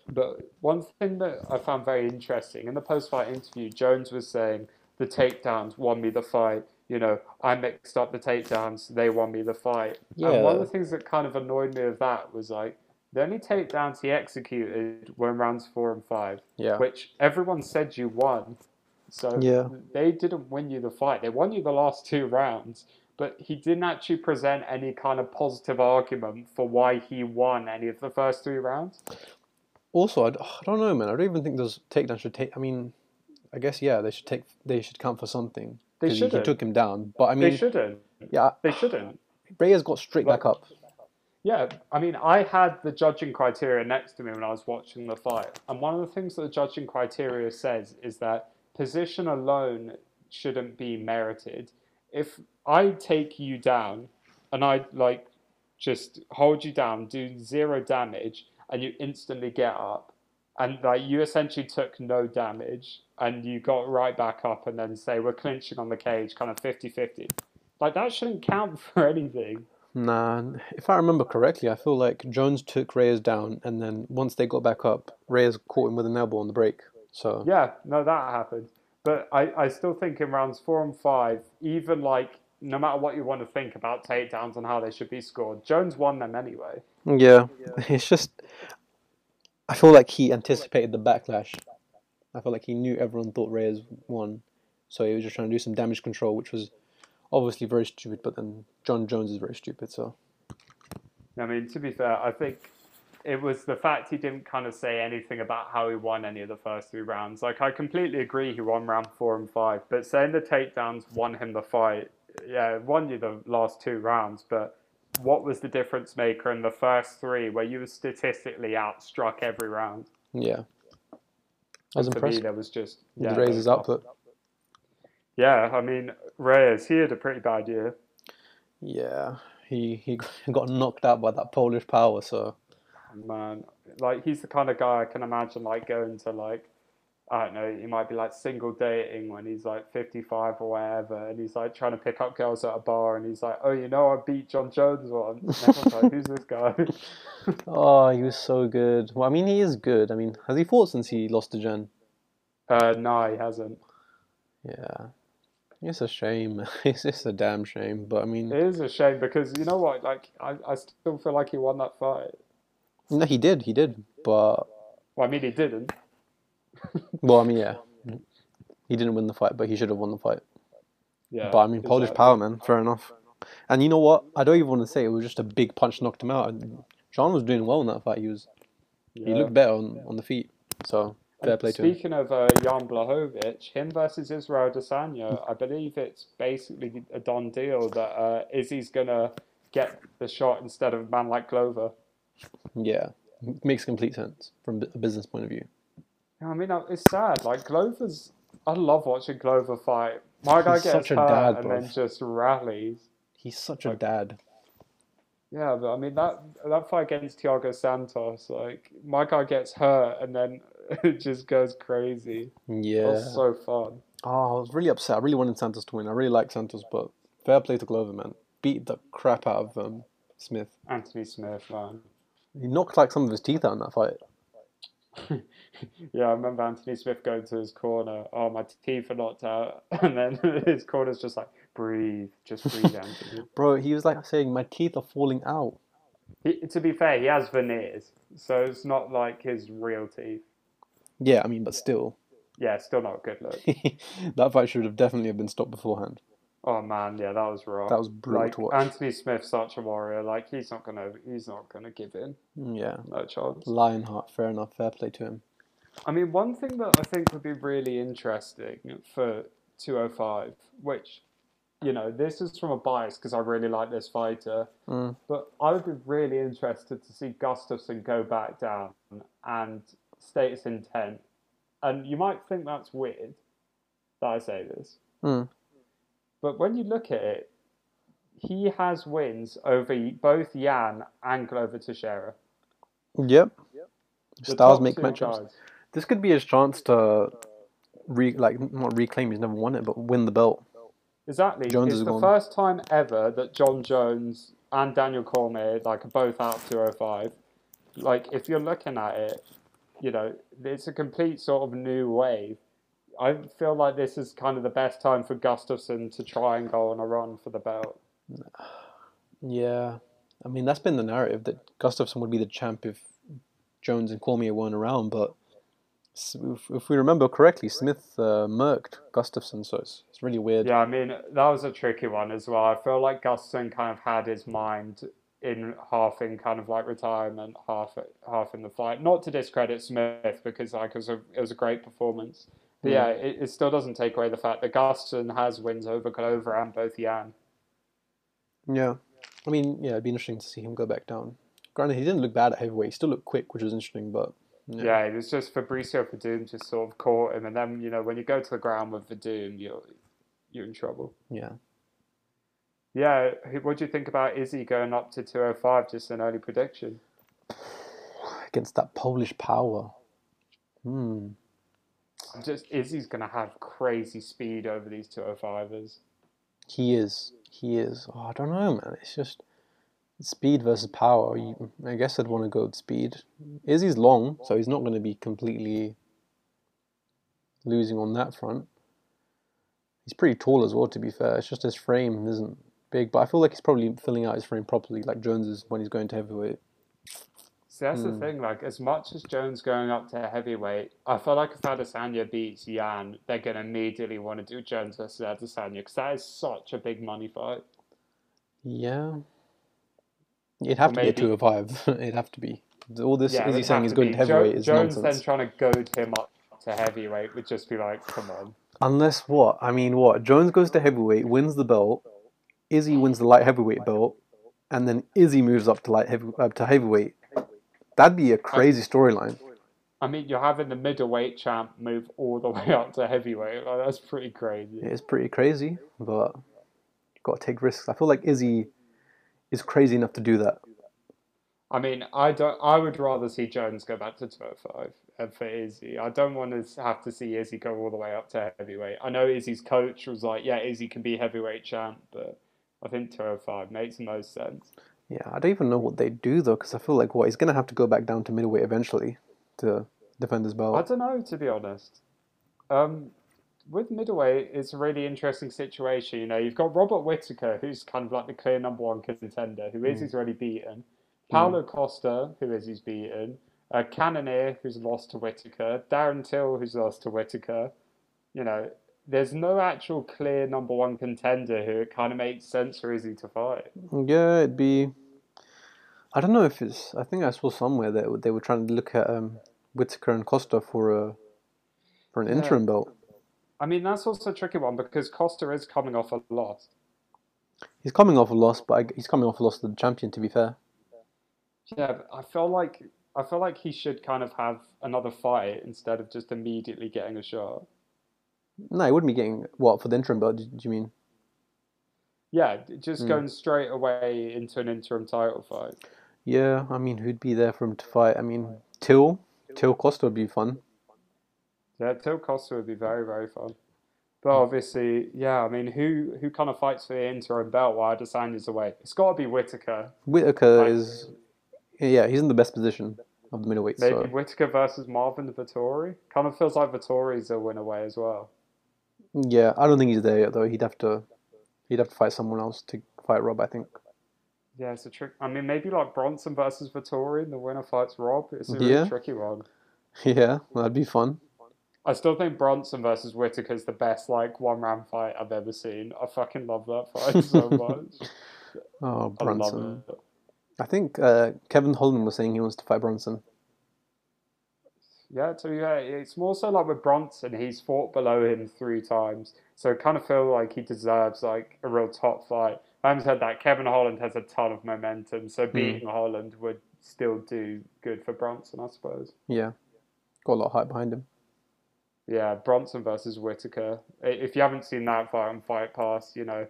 But one thing that I found very interesting in the post-fight interview, Jones was saying the takedowns won me the fight. You know, I mixed up the takedowns; they won me the fight. And one of the things that kind of annoyed me of that was like the only takedowns he executed were in rounds four and five, Yeah. which everyone said you won. So Yeah. they didn't win you the fight; they won you the last two rounds. But he didn't actually present any kind of positive argument for why he won any of the first three rounds. Also, I don't know, man. I don't even think those takedowns should take. I mean, I guess yeah, they should take. They should count for something. They 'cause he, took him down, but I mean, they shouldn't. yeah, They shouldn't. Reyes got straight back up. Yeah, I mean, I had the judging criteria next to me when I was watching the fight, and one of the things that the judging criteria says is that position alone shouldn't be merited. If I take you down and I like just hold you down, do zero damage, and you instantly get up, and like you essentially took no damage and you got right back up and then say we're clinching on the cage kind of 50-50 like that shouldn't count for anything Nah, if I remember correctly, I feel like Jones took Reyes down, and then once they got back up, Reyes caught him with an elbow on the break. So Yeah, no, that happened. But I, I still think in rounds four and five, even like no matter what you want to think about takedowns and how they should be scored, Jones won them anyway. yeah, it's just. I feel like he anticipated the backlash. I feel like he knew everyone thought Reyes won, so he was just trying to do some damage control, which was obviously very stupid. But then John Jones is very stupid, so I mean, to be fair, I think it was the fact he didn't kind of say anything about how he won any of the first three rounds. Like, I completely agree he won round four and five, but saying the takedowns won him the fight, yeah, won you the last two rounds, but what was the difference maker in the first three where you were statistically outstruck every round. Yeah. I was For me, impressed there was just yeah, those- output. Yeah, I mean Reyes, he had a pretty bad year. Yeah, he he got knocked out by that Polish power. So Man, like he's the kind of guy I can imagine like going to like I don't know, he might be like single dating when he's like fifty five or whatever, and he's like trying to pick up girls at a bar, and he's like, "Oh, you know, I beat John Jones once." Like, "Who's this guy?" oh, he was so good. Well, I mean, he is good. I mean, has he fought since he lost to Jen? uh, no, he hasn't. Yeah, it's a shame. It's just a damn shame. But I mean, It is a shame because you know what? Like, I, I still feel like he won that fight. no, he did, he did. But Well, I mean, he didn't. well, I mean, yeah, he didn't win the fight, but he should have won the fight. Yeah, But I mean, Polish exactly. power, man. Fair enough. And you know what? I don't even want to say it was just a big punch knocked him out. John was doing well in that fight. He was he looked better on, on the feet. So fair play to him. Speaking of uh, Jan Blachowicz, him versus Israel Adesanya, I believe it's basically a done deal that uh, Izzy's gonna get the shot instead of a man like Glover. Yeah, makes complete sense from a business point of view. I mean, uh, it's sad. Like Glover's, I love watching Glover fight. My guy He's gets hurt dad, and bruv. then just rallies. He's such a dad. Yeah, but I mean that that fight against Thiago Santos, like my guy gets hurt and then it just goes crazy. Yeah. was so fun. Oh, I was really upset. I really wanted Santos to win. I really like Santos, but fair play to Glover, man. Beat the crap out of um, Smith. Anthony Smith, man. He knocked like some of his teeth out in that fight. Yeah, I remember Anthony Smith going to his corner. Oh, my teeth are knocked out, and then his corner's just like, breathe, just breathe, Anthony. Bro, he was like saying, "My teeth are falling out." He, to be fair, he has veneers, so it's not like his real teeth. Yeah, I mean, but still, Yeah, still not a good look. that fight should have definitely have been stopped beforehand. Oh man, yeah, that was rough. That was brutal like to watch. Anthony Smith's such a warrior. Like he's not gonna, he's not gonna give in. Yeah, No chance. Lionheart, fair enough. Fair play to him. I mean, one thing that I think would be really interesting for 205, which, you know, this is from a bias because I really like this fighter, Mm. but I would be really interested to see Gustafsson go back down and state his intent. And you might think that's weird that I say this, Mm. but when you look at it, he has wins over both Yan and Glover Teixeira. Yep. The Styles top make two matchups. guys. This could be his chance to, re like not reclaim. He's never won it, but win the belt. Exactly. Jones it's is the gone. first time ever that John Jones and Daniel Cormier like are both out of 205. Like if you're looking at it, you know, it's a complete sort of new wave. I feel like this is kind of the best time for Gustafsson to try and go on a run for the belt. Yeah, I mean that's been the narrative that Gustafsson would be the champ if Jones and Cormier weren't around. But if, if we remember correctly, Smith uh, murked Gustafsson, so it's, it's really weird. Yeah, I mean that was a tricky one as well. I feel like Gustafsson kind of had his mind in half in kind of like retirement, half half in the fight. Not to discredit Smith because like it was a it was a great performance. But Mm. yeah, it, it still doesn't take away the fact that Gustafsson has wins over Glover and both Jan. Yeah, I mean, yeah, it'd be interesting to see him go back down. Granted, he didn't look bad at heavyweight. He still looked quick, which was interesting. But yeah, Yeah, it was just Fabricio Werdum just sort of caught him, and then you know when you go to the ground with Verdum, you're you're in trouble. yeah. Yeah, what do you think about Izzy going up to 205? Just an early prediction. against that Polish power. Hmm. I'm just Izzy's gonna have crazy speed over these 205ers. He is. He is. Oh, I don't know, man. It's just speed versus power. You, I guess I'd want to go with speed. Izzy's long, so he's not going to be completely losing on that front. He's pretty tall as well, to be fair. It's just his frame isn't big, but I feel like he's probably filling out his frame properly, like Jones is when he's going to heavyweight. See, that's Hmm. the thing. Like, as much as Jones going up to heavyweight, I feel like if Adesanya beats Yan, they're gonna immediately want to do Jones versus Adesanya because that is such a big money fight. Yeah. It'd have Or to be a maybe- 205. It'd have to be. All this Yeah, Izzy it'd saying he's to going to heavyweight Jo- is Jones nonsense. then trying to goad him up to heavyweight would just be like, come on. Unless what? I mean, what? Jones goes to heavyweight, wins the belt. Izzy wins the light heavyweight belt, and then Izzy moves up to light heavy, up to heavyweight. That'd be a crazy storyline. I mean, you're having the middleweight champ move all the way up to heavyweight. Like, that's pretty crazy. It's pretty crazy, but you've got to take risks. I feel like Izzy is crazy enough to do that. I mean, I don't. I would rather see Jones go back to 205 uh, for Izzy. I don't want to have to see Izzy go all the way up to heavyweight. I know Izzy's coach was like, "Yeah, Izzy can be heavyweight champ," but I think 205 makes the most sense. Yeah, I don't even know what they do though, because I feel like what he's gonna have to go back down to middleweight eventually to defend his belt. I don't know, to be honest. Um, with middleweight, it's a really interesting situation. You know, you've got Robert Whittaker, who's kind of like the clear number one contender, who is Mm. he's already beaten. Paulo Costa, who is he's beaten. Uh, Cannonier, who's lost to Whittaker. Darren Till, who's lost to Whittaker. You know, there's no actual clear number one contender who it kind of makes sense for Izzy to fight. Yeah, it'd be. I don't know if it's. I think I saw somewhere that they were trying to look at um, Whittaker and Costa for a for an Yeah. interim belt. I mean, that's also a tricky one because Costa is coming off a loss. He's coming off a loss, but I, he's coming off a loss to the champion. To be fair, Yeah, but I feel like I feel like he should kind of have another fight instead of just immediately getting a shot. No, he wouldn't be getting what for the interim belt. Do, do you mean? Yeah, just Hmm. going straight away into an interim title fight. Yeah, I mean, who'd be there for him to fight? I mean, Till, Till Costa would be fun. Yeah, Till Costa would be very very fun. But obviously, yeah, I mean, who who kind of fights for the interim belt while Adesanya's away? It's got to be Whittaker. Whittaker Like- is, yeah, he's in the best position of the middleweight. Maybe So Whittaker versus Marvin Vettori. Kind of feels like Vettori's a win away as well. Yeah, I don't think he's there yet though. He'd have to, he'd have to fight someone else to fight Rob. I think. Yeah, it's a trick. I mean, maybe like Brunson versus Vettori, and the winner fights Rob. It's a really Yeah. tricky one. Yeah, that'd be fun. I still think Brunson versus Whittaker is the best like one round fight I've ever seen. I fucking love that fight so much. Oh, I love it. I think uh, Kevin Holland was saying he wants to fight Brunson. Yeah, so yeah, it's more so like with Brunson, he's fought below him three times, so I kind of feel like he deserves like a real top fight. Having said that, Kevin Holland has a ton of momentum, so hmm. beating Holland would still do good for Brunson, I suppose. Yeah, got a lot of hype behind him. Yeah, Brunson versus Whittaker. If you haven't seen that fight on Fight Pass, you know,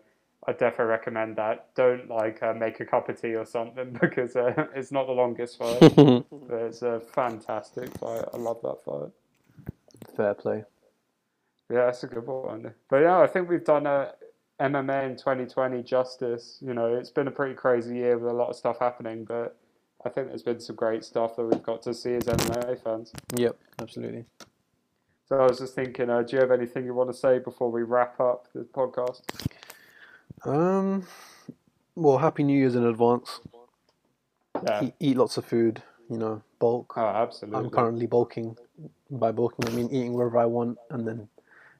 I definitely recommend that. Don't like uh, make a cup of tea or something because uh, it's not the longest fight, but it's a fantastic fight. I love that fight. Fair play. Yeah, that's a good one. But yeah, I think we've done a MMA in 2020 justice. You know, it's been a pretty crazy year with a lot of stuff happening, but I think there's been some great stuff that we've got to see as MMA fans. Yep, absolutely. So I was just thinking, uh, do you have anything you want to say before we wrap up the podcast? Um, well, happy New Year's in advance. Yeah. Eat, eat lots of food. You know, bulk. Oh, absolutely. I'm currently bulking. By bulking, I mean eating wherever I want, and then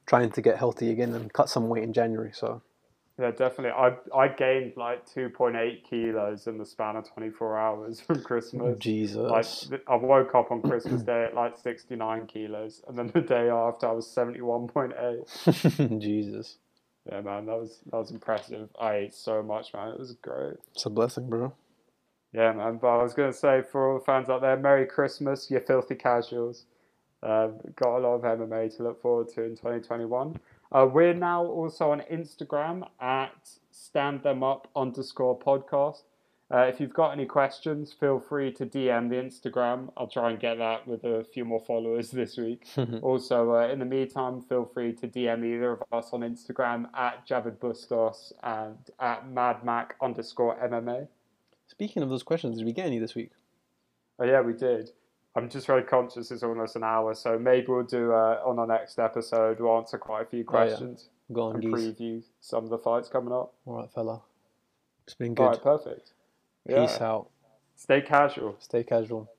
trying to get healthy again and cut some weight in January. So Yeah, definitely. I I gained like 2.8 kilos in the span of 24 hours from Christmas. Jesus. Like I woke up on Christmas Day at like 69 kilos, and then the day after I was 71.8. Jesus. Yeah, man, that was that was impressive. I ate so much, man. It was great. It's a blessing, bro. Yeah, man. But I was gonna say for all the fans out there, Merry Christmas, you filthy casuals. Uh, got a lot of MMA to look forward to in 2021. Uh, we're now also on Instagram at stand them up underscore podcast. Uh, if you've got any questions, feel free to DM the Instagram. I'll try and get that with a few more followers this week. also, uh, in the meantime, feel free to DM either of us on Instagram at Javid Bustos and at MadMac underscore MMA. Speaking of those questions, did we get any this week? Oh yeah, we did. I'm just very conscious it's almost an hour, so maybe we'll do uh, on our next episode. We'll answer quite a few Oh, yeah. questions Go on, and geez. preview some of the fights coming up. All right, fella. It's been All good. right, perfect. Peace Yeah. out. Stay casual. Stay casual.